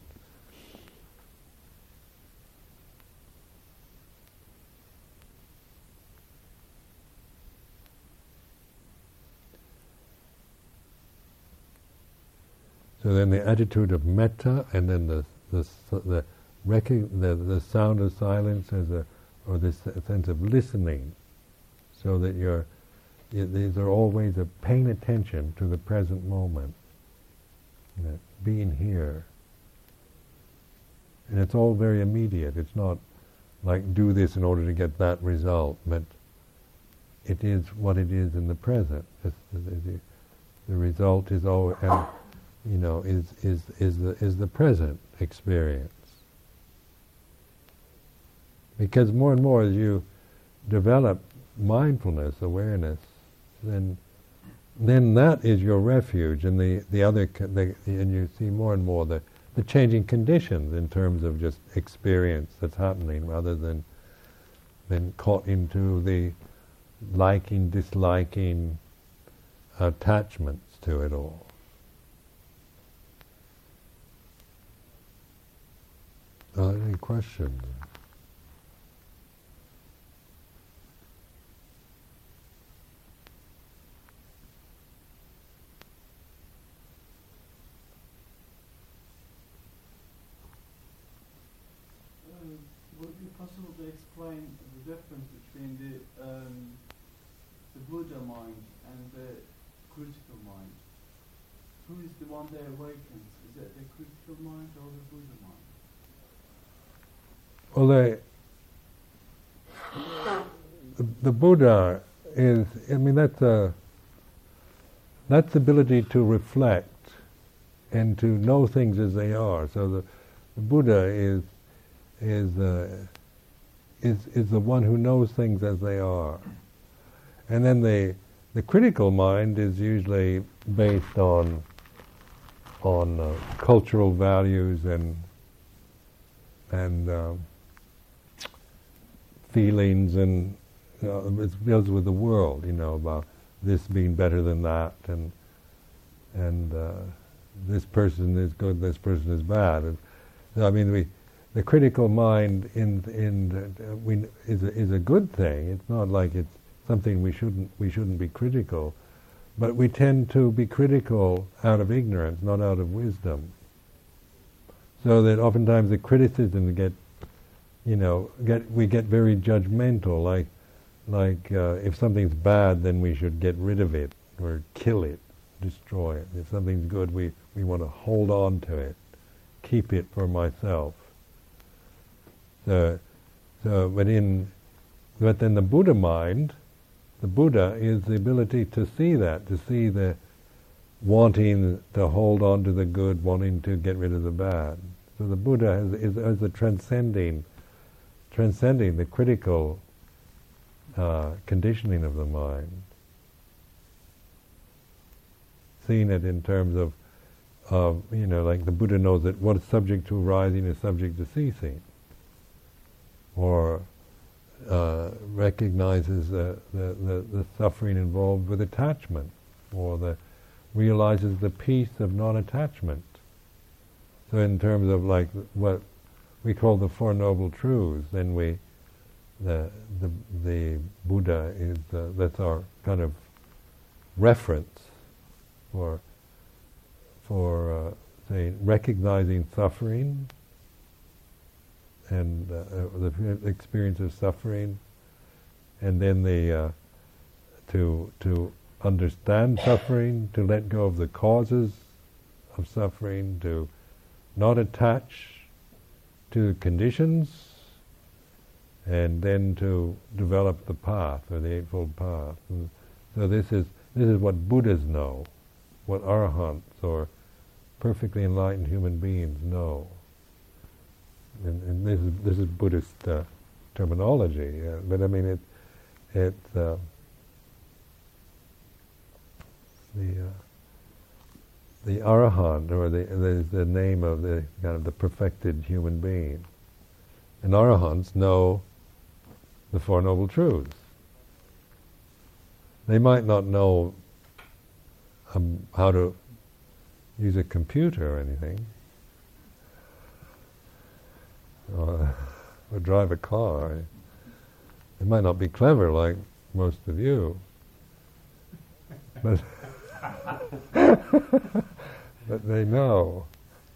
So then the attitude of metta, and then the the the, the, the sound of silence as a or this sense of listening, so that you're these are all ways of paying attention to the present moment, you know, being here. And it's all very immediate. It's not like do this in order to get that result, but it is what it is in the present. It's, the, the result is all, you know, is is is the is the present experience. Because more and more as you develop mindfulness, awareness, then then that is your refuge, and the the other the, and you see more and more the the changing conditions in terms of just experience that's happening, rather than than caught into the liking, disliking, attachments to it all. Uh, any questions? possible to explain the difference between the um, the Buddha mind and the critical mind? Who is the one that awakens? Is it the critical mind or the Buddha mind? Well, they, the, the Buddha is, I mean, that's a, that's the ability to reflect and to know things as they are. So the, the Buddha is is uh, is, is the one who knows things as they are. And then the, the critical mind is usually based on, on uh, cultural values and, and uh, feelings and you know, it deals with the world, you know, about this being better than that and, and uh, this person is good, this person is bad. And, I mean, we, the critical mind in in uh, we, is a, is a good thing. It's not like it's something we shouldn't we shouldn't be critical, but we tend to be critical out of ignorance, not out of wisdom. So that oftentimes the criticisms get, you know, get we get very judgmental. Like like uh, if something's bad, then we should get rid of it or kill it, destroy it. If something's good, we we want to hold on to it, keep it for myself so, so, but in, but then the Buddha mind, the Buddha is the ability to see that, to see the wanting to hold on to the good, wanting to get rid of the bad. So the Buddha is, is, is the transcending, transcending the critical uh, conditioning of the mind. Seeing it in terms of, of, you know, like the Buddha knows that what is subject to arising is subject to ceasing or uh, recognizes the, the, the, the, suffering involved with attachment, or the realizes the peace of non-attachment. So, in terms of like what we call the Four Noble Truths, then we the the, the Buddha is uh, that's our kind of reference for for uh, say recognizing suffering and uh, uh, the experience of suffering, and then the uh, to to understand suffering, to let go of the causes of suffering, to not attach to conditions, and then to develop the path or the eightfold path. And so this is this is what Buddhas know, what arahants or perfectly enlightened human beings know and, and this is this is Buddhist uh, terminology, uh, but I mean it it uh, the uh, the arahant or the, the the name of the kind of the perfected human being, and arahants know the four noble truths. They might not know um, how to use a computer or anything, or, or drive a car. They might not be clever like most of you, but but they know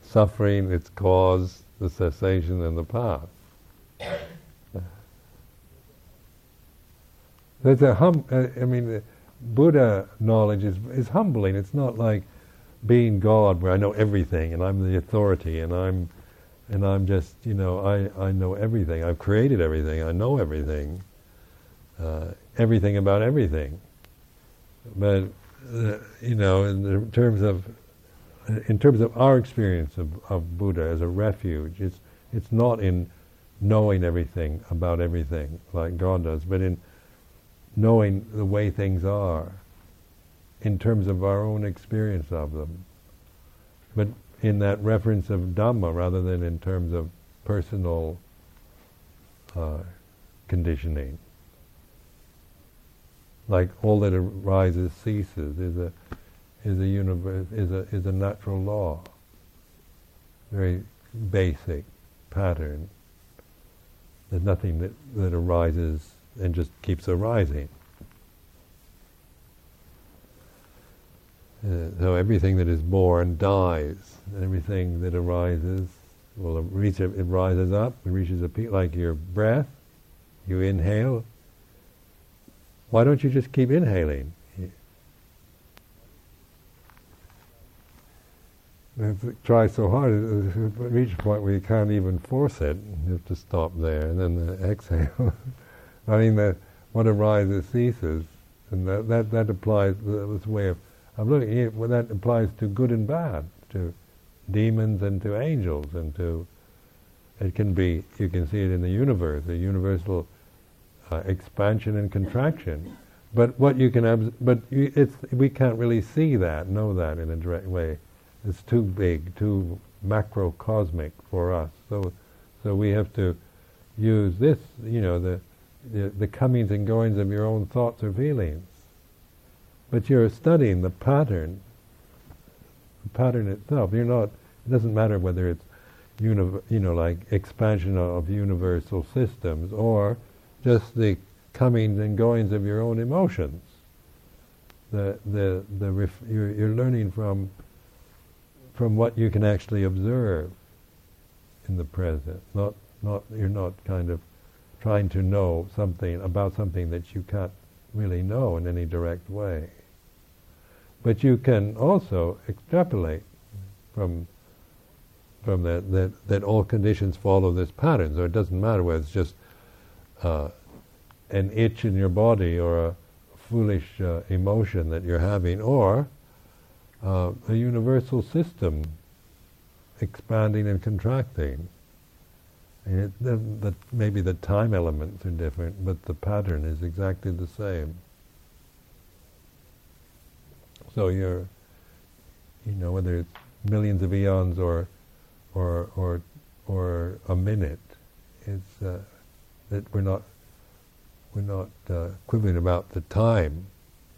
suffering, its cause, the cessation, and the path. There's a hum. Uh, I mean, Buddha knowledge is is humbling. It's not like being God, where I know everything and I'm the authority and I'm and I'm just, you know, I, I know everything. I've created everything. I know everything. Uh, everything about everything. But, uh, you know, in terms of in terms of our experience of, of Buddha as a refuge, it's it's not in knowing everything about everything like God does, but in knowing the way things are in terms of our own experience of them. But in that reference of Dhamma rather than in terms of personal uh, conditioning. like all that arises ceases is a is a universe is a is a natural law. Very basic pattern. There's nothing that, that arises and just keeps arising. Uh, so everything that is born dies, everything that arises, well, it, reach, it rises up, it reaches a peak, like your breath. You inhale. Why don't you just keep inhaling? try so hard, it reach a point where you can't even force it. You have to stop there, and then the exhale. I mean, that what arises ceases, and that that, that applies. This way of I'm looking at well, that applies to good and bad, to demons and to angels, and to it can be. You can see it in the universe, a universal uh, expansion and contraction. But what you can, obs- but you, it's we can't really see that, know that in a direct way. It's too big, too macrocosmic for us. So, so we have to use this, you know, the, the, the comings and goings of your own thoughts or feelings. But you're studying the pattern, the pattern itself. You're not. It doesn't matter whether it's, you know, like expansion of universal systems or just the comings and goings of your own emotions. The the the ref- you're, you're learning from from what you can actually observe in the present. Not, not, you're not kind of trying to know something about something that you can't really know in any direct way. But you can also extrapolate from from that, that, that all conditions follow this pattern. So it doesn't matter whether it's just uh, an itch in your body or a foolish uh, emotion that you're having, or uh, a universal system expanding and contracting. It, the, the, maybe the time elements are different, but the pattern is exactly the same. So you're, you know, whether it's millions of eons or, or, or, or a minute, it's uh, that we're not, we're not uh, quibbling about the time,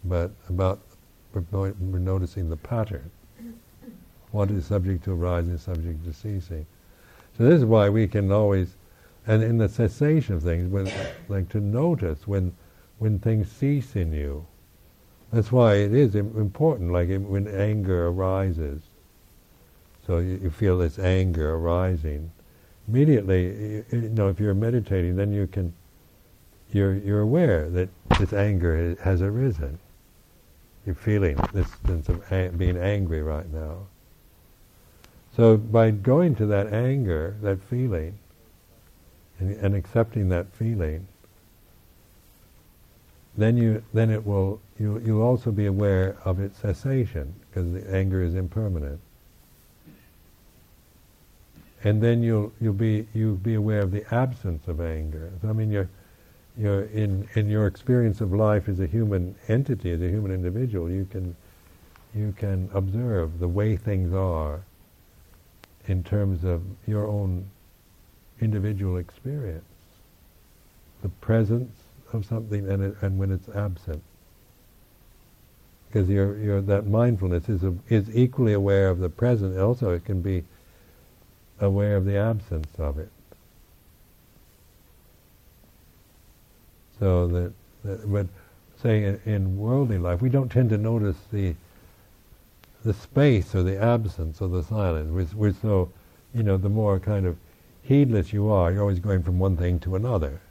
but about we're, we're noticing the pattern. What is subject to arising, is subject to ceasing. So this is why we can always, and in the cessation of things, when, like to notice when, when things cease in you. That's why it is important, like when anger arises. So you, you feel this anger arising. Immediately, you, you know, if you're meditating, then you can, you're, you're aware that this anger has arisen you're feeling this sense of a- being angry right now. So by going to that anger, that feeling, and, and accepting that feeling, then you then it will you you'll also be aware of its cessation because the anger is impermanent. And then you'll you'll be you'll be aware of the absence of anger. So, I mean, you're you're in in your experience of life as a human entity, as a human individual, you can you can observe the way things are in terms of your own individual experience, the presence of something and it, and when it's absent. Because your your that mindfulness is a, is equally aware of the present. Also, it can be aware of the absence of it. So that, that but say in, in, worldly life, we don't tend to notice the the space or the absence or the silence. We're, we're so, you know, the more kind of heedless you are, you're always going from one thing to another.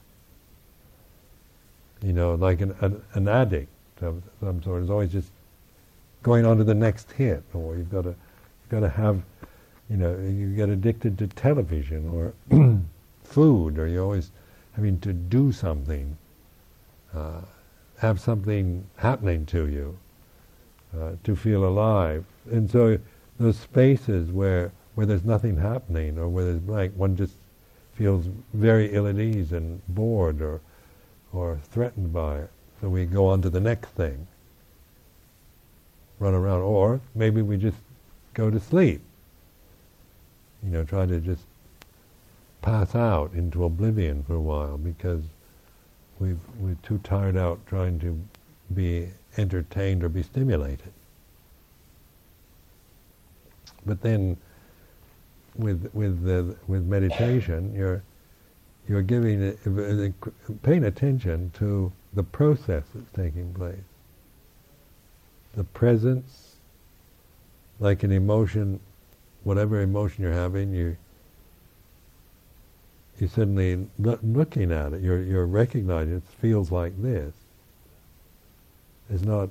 You know, like an, an, an addict of some sort is always just going on to the next hit, or you've got to you've got to have, you know, you get addicted to television or food, or you're always having to do something uh, have something happening to you, uh, to feel alive. And so those spaces where, where there's nothing happening or where there's blank, one just feels very ill at ease and bored or, or threatened by it. So we go on to the next thing, run around. Or maybe we just go to sleep. You know, try to just pass out into oblivion for a while because we've, we're too tired out trying to be entertained or be stimulated. But then, with with the, with meditation, you're you're giving paying attention to the process that's taking place. The presence, like an emotion, whatever emotion you're having, you you're suddenly looking at it, you're you're recognizing it feels like this. It's not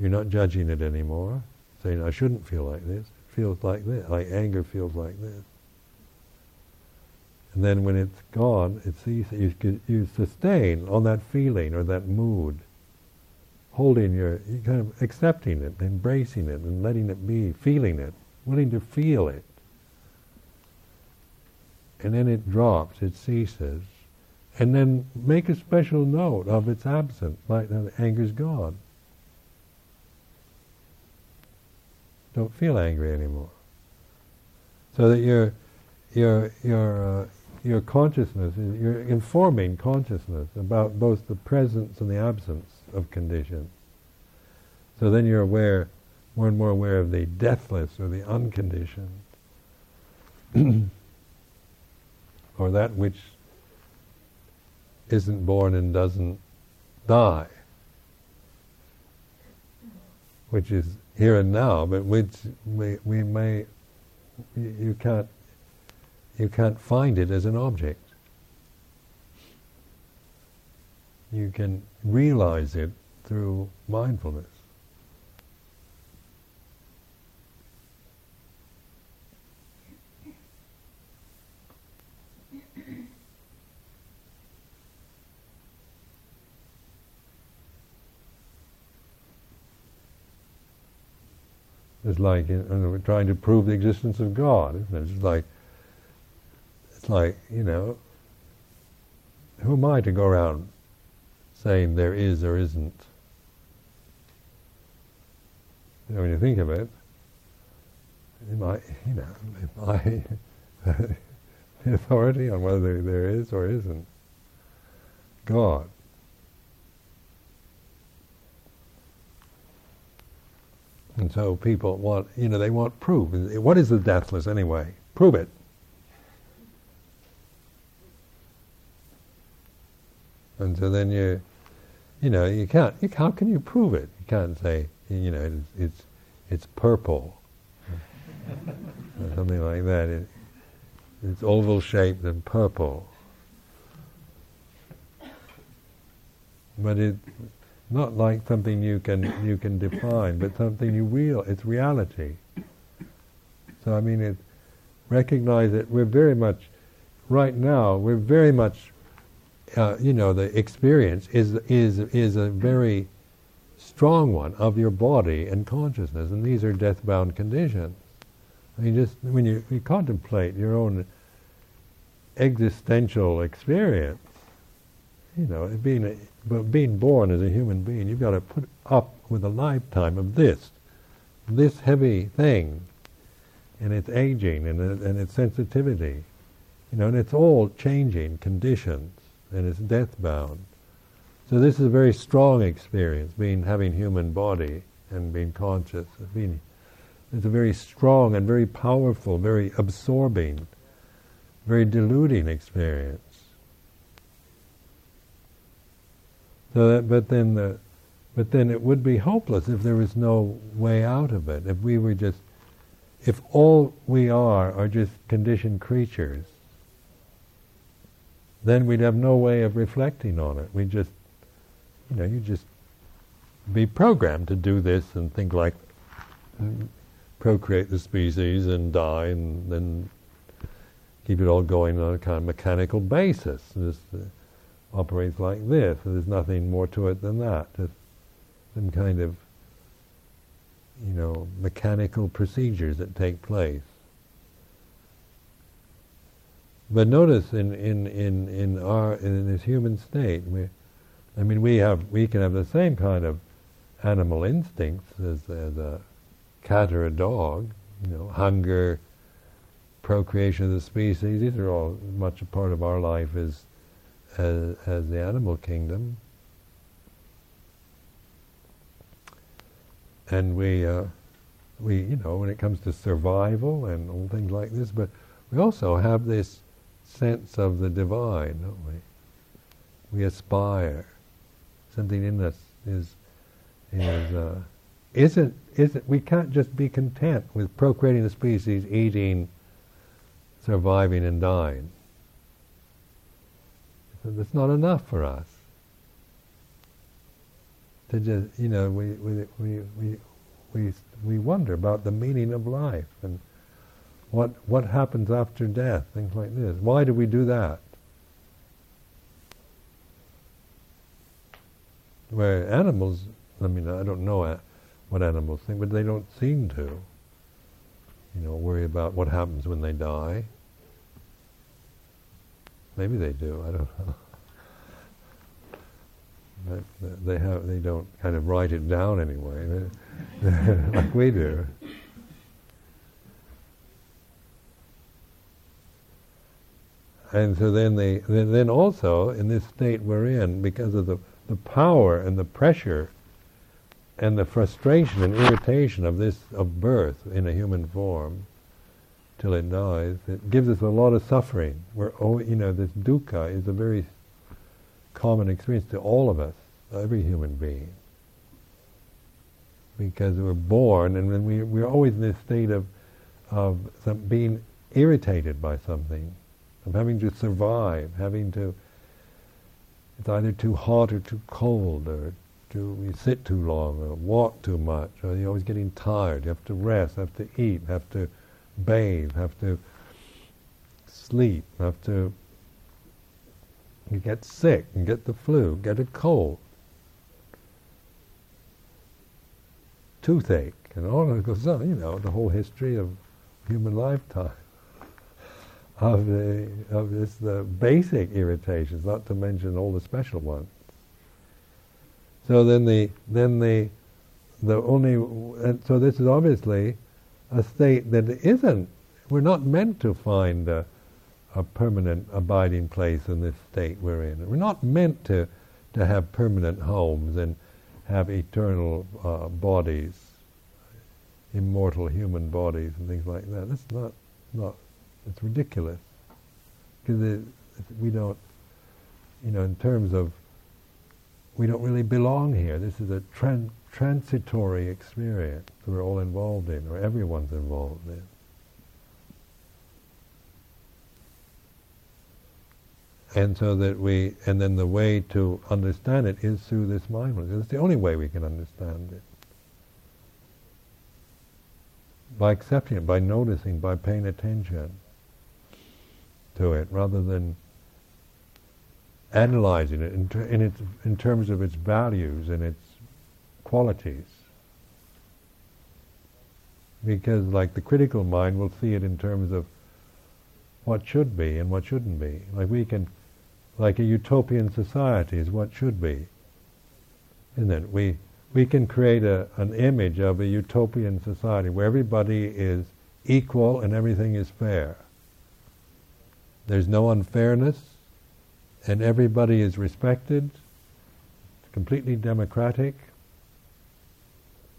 you're not judging it anymore, saying I shouldn't feel like this. It feels like this. Like anger feels like this. And then when it's gone, it ceases. You, you sustain on that feeling or that mood, holding your, you kind of accepting it, embracing it, and letting it be, feeling it, willing to feel it. And then it drops, it ceases. And then make a special note of its absence, like the anger's gone. Don't feel angry anymore. So that your your your uh, your consciousness, you're informing consciousness about both the presence and the absence of conditions. So then you're aware, more and more aware of the deathless or the unconditioned, or that which isn't born and doesn't die, which is here and now, but which we, we may, you can't you can't find it as an object. You can realize it through mindfulness. It's like you know, trying to prove the existence of God. Isn't it? It's like it's like, you know, who am I to go around saying there is or isn't? You know, when you think of it, am I, you know, am I the authority on whether there is or isn't? God. And so people want, you know, they want proof. What is the deathless anyway? Prove it. And so then you, you know, you can't. You, how can you prove it? You can't say, you know, it's it's, it's purple, or something like that. It, it's oval shaped and purple. But it's not like something you can you can define, but something you real. It's reality. So I mean, it recognize that we're very much right now. We're very much uh, you know, the experience is is is a very strong one of your body and consciousness, and these are death-bound conditions. I mean, just when you, you contemplate your own existential experience, you know, being a, but being born as a human being, you've got to put up with a lifetime of this, this heavy thing, and its aging and, and its sensitivity, you know, and it's all changing conditions and it's death bound. So this is a very strong experience, being having human body and being conscious. Being, it's a very strong and very powerful, very absorbing, very deluding experience. So that, but then the, but then it would be hopeless if there was no way out of it. If we were just, if all we are are just conditioned creatures, then we'd have no way of reflecting on it. We just, you know, you just be programmed to do this and think like procreate the species and die and then keep it all going on a kind of mechanical basis. Uh, operates like this. There's nothing more to it than that. Just some kind of, you know, mechanical procedures that take place. But notice in, in, in, in our in this human state, we, I mean, we have we can have the same kind of animal instincts as, as a cat or a dog. You know, hunger, procreation of the species. These are all much a part of our life as as, as the animal kingdom. and we, uh, we, you know, when it comes to survival and all things like this, but we also have this sense of the divine, don't we? We aspire. Something in us is is uh, isn't isn't we can't just be content with procreating the species, eating, surviving, and dying. That's not enough for us. To just you know we we we we we, we wonder about the meaning of life and what what happens after death, things like this. Why do we do that? Where animals, I mean, I don't know uh, what animals think, but they don't seem to, you know, worry about what happens when they die. Maybe they do. I don't know. But they have. They don't kind of write it down anyway, like we do. And so then they, then also in this state we're in, because of the, the power and the pressure and the frustration and irritation of this, of birth in a human form, till it dies, it gives us a lot of suffering. We're, you know, this dukkha is a very common experience to all of us, every human being. Because we're born and then we, we're always in this state of, of some, being irritated by something of having to survive, having to, it's either too hot or too cold, or too, you sit too long, or walk too much, or you're always getting tired, you have to rest, have to eat, have to bathe, have to sleep, have to get sick and get the flu, get a cold, toothache, and all that goes on, you know, the whole history of human lifetime of the of this the basic irritations, not to mention all the special ones. So then the then the the only and so this is obviously a state that isn't. We're not meant to find a, a permanent abiding place in this state we're in. We're not meant to to have permanent homes and have eternal uh, bodies, immortal human bodies and things like that. That's not not it's ridiculous because it, we don't, you know, in terms of we don't really belong here. This is a tran- transitory experience that we're all involved in, or everyone's involved in. And so that we, and then the way to understand it is through this mindfulness. It's the only way we can understand it. By accepting it, by noticing, by paying attention to it rather than analyzing it in, ter- in, its, in terms of its values and its qualities. Because, like the critical mind, will see it in terms of what should be and what shouldn't be. Like we can, like a utopian society is what should be. Isn't it? We, we can create a, an image of a utopian society where everybody is equal and everything is fair. There's no unfairness, and everybody is respected. Completely democratic.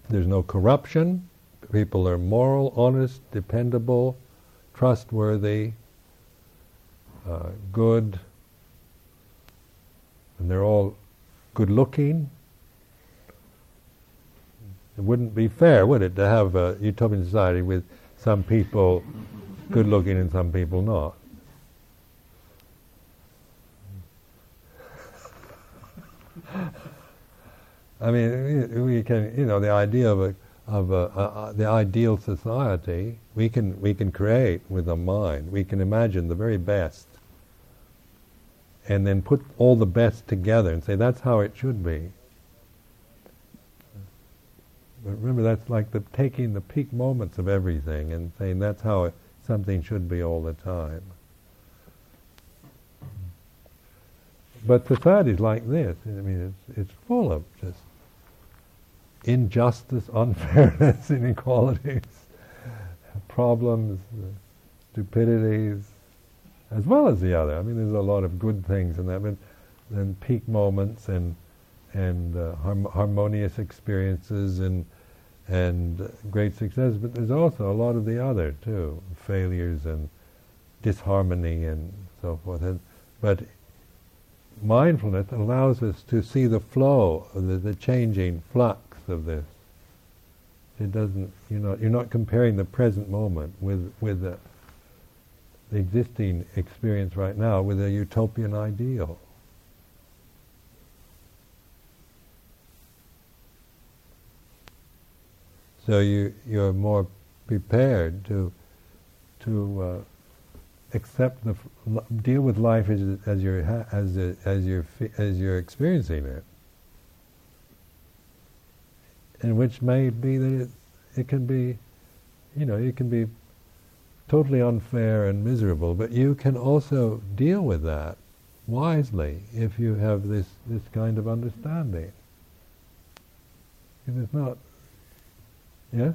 There's no corruption. People are moral, honest, dependable, trustworthy, uh, good, and they're all good looking. It wouldn't be fair, would it, to have a utopian society with some people good looking and some people not? I mean, we can, you know, the idea of a, of a, a, the ideal society we can we can create with a mind. We can imagine the very best, and then put all the best together and say that's how it should be. But remember, that's like the taking the peak moments of everything and saying that's how it, something should be all the time. But society's like this. I mean, it's, it's full of just injustice, unfairness, inequalities, problems, stupidities, as well as the other. I mean, there's a lot of good things in that, but then peak moments and and uh, harm- harmonious experiences and and great success, but there's also a lot of the other too, failures and disharmony and so forth. And, but mindfulness allows us to see the flow, the, the changing flux of this. It doesn't, you're not, you're not comparing the present moment with, with the, the existing experience right now with a utopian ideal. So you, you're more prepared to, to uh, accept the deal with life as as you're as as you're as you're experiencing it, and which may be that it, it can be, you know, it can be totally unfair and miserable, but you can also deal with that wisely if you have this this kind of understanding. And it's not, yes.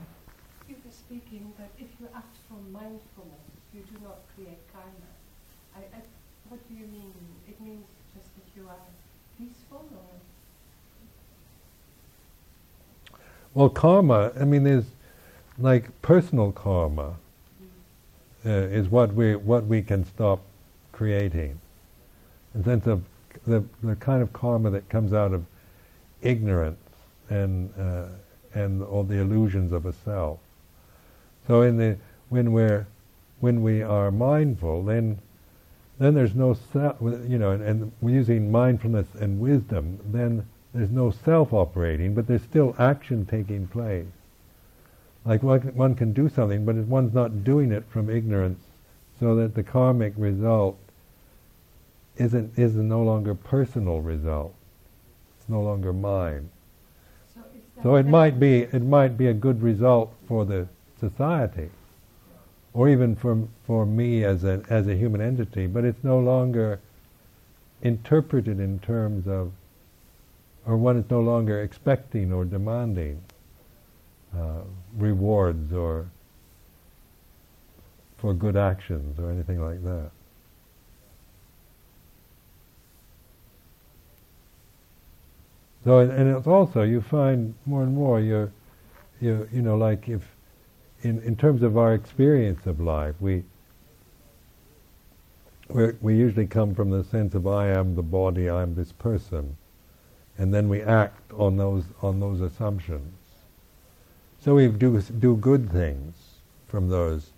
You were speaking that if you act from mindfulness, you do not create karma. I, I, what do you mean? It means just that you are peaceful or? Well, karma, I mean, there's like personal karma uh, is what we, what we can stop creating. In sense of the, the kind of karma that comes out of ignorance and, uh, and all the illusions of a self. So in the, when we're when we are mindful, then then there's no self, you know, and, and we're using mindfulness and wisdom, then there's no self operating, but there's still action taking place. Like one, one can do something, but one's not doing it from ignorance, so that the karmic result isn't is no longer personal result. It's no longer mine. So, so it might be it might be a good result for the society or even for, for me as a, as a human entity, but it's no longer interpreted in terms of, or one is no longer expecting or demanding uh, rewards or for good actions or anything like that. So, and it's also you find more and more you, you, you know, like if in, in terms of our experience of life, we we usually come from the sense of I am the body, I am this person, and then we act on those on those assumptions. So we do do good things from those.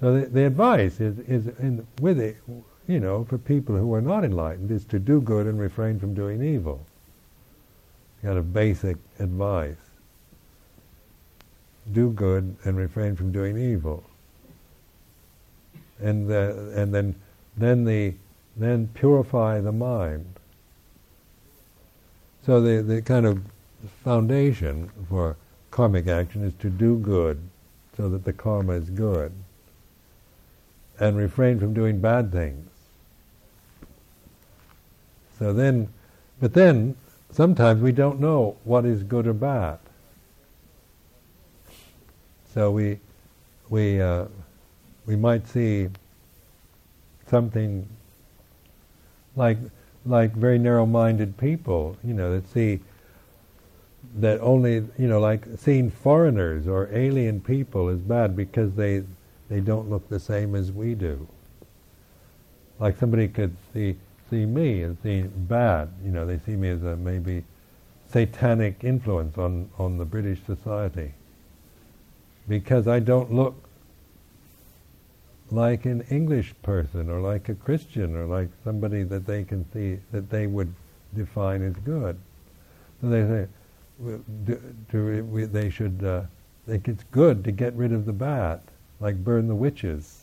So the, the advice is is in, with it, you know, for people who are not enlightened, is to do good and refrain from doing evil. Kind of basic advice do good and refrain from doing evil. And the, and then then the then purify the mind. So the the kind of foundation for karmic action is to do good so that the karma is good and refrain from doing bad things. So then but then sometimes we don't know what is good or bad. So we we uh, we might see something like like very narrow-minded people, you know, that see that only you know like seeing foreigners or alien people is bad because they they don't look the same as we do. Like somebody could see see me and see bad, you know, they see me as a maybe satanic influence on on the British society because I don't look like an English person or like a Christian or like somebody that they can see that they would define as good. So they say we, they should uh, think it's good to get rid of the bad, like burn the witches.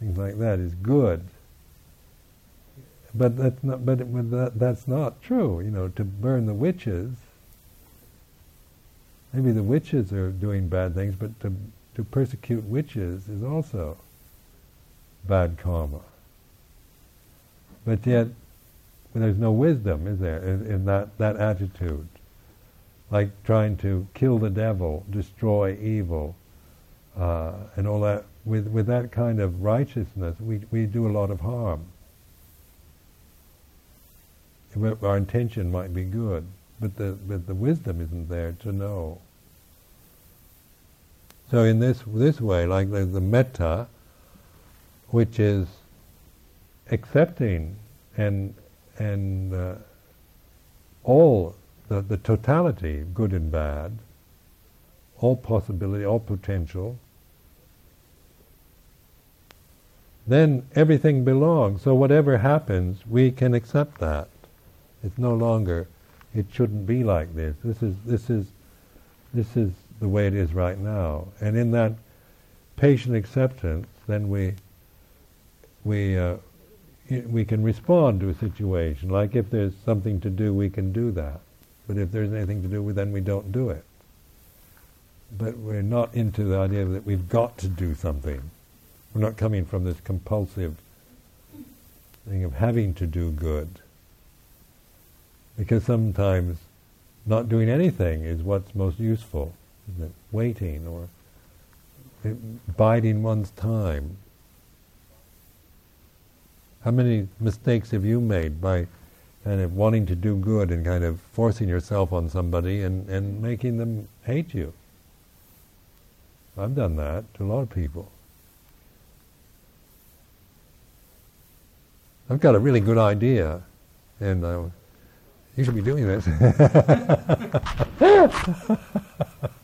Things like that is good. But that's not. But it, that, that's not true. You know, to burn the witches maybe the witches are doing bad things, but to, to persecute witches is also bad karma. But yet, there's no wisdom, is there, in, in, that, that attitude? Like trying to kill the devil, destroy evil, uh, and all that. With, with that kind of righteousness, we, we do a lot of harm. Our intention might be good, but the, but the wisdom isn't there to know. So in this this way, like there's the metta, which is accepting and and uh, all the, the totality, good and bad, all possibility, all potential, then everything belongs. So whatever happens, we can accept that. It's no longer, it shouldn't be like this. This is, this is, this is the way it is right now. And in that patient acceptance, then we, we, uh, we can respond to a situation. Like if there's something to do, we can do that. But if there's anything to do, then we don't do it. But we're not into the idea that we've got to do something. We're not coming from this compulsive thing of having to do good. Because sometimes not doing anything is what's most useful. Waiting or biding one's time. How many mistakes have you made by kind of wanting to do good and kind of forcing yourself on somebody and, and making them hate you? I've done that to a lot of people. I've got a really good idea, and uh, you should be doing this.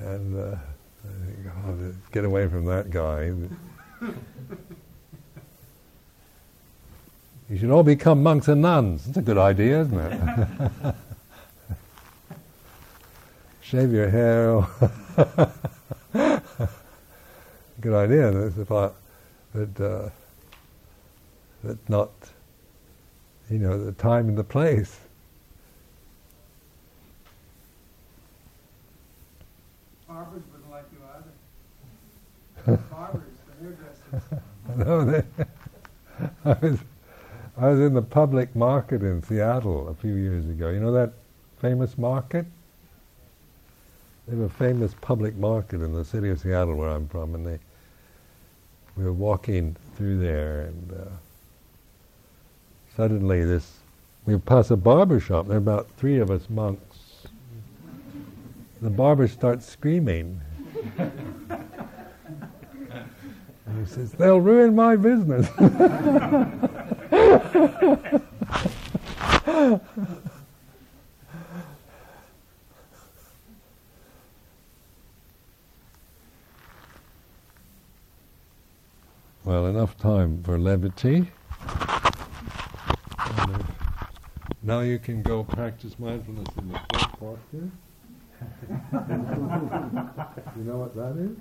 and uh, oh, get away from that guy. You should all become monks and nuns. That's a good idea, isn't it? Shave your hair. good idea. That's about, but uh, not, you know, the time and the place. Barbers wouldn't like you either. Barbers, the hairdressers. No, they, I was, I was in the public market in Seattle a few years ago. You know that famous market? They have a famous public market in the city of Seattle where I'm from, and they we were walking through there, and uh, suddenly this we pass a barber shop. There are about three of us monks. The barber starts screaming. and he says, "They'll ruin my business." well, enough time for levity. now you can go practice mindfulness in the front posture. you know what that is?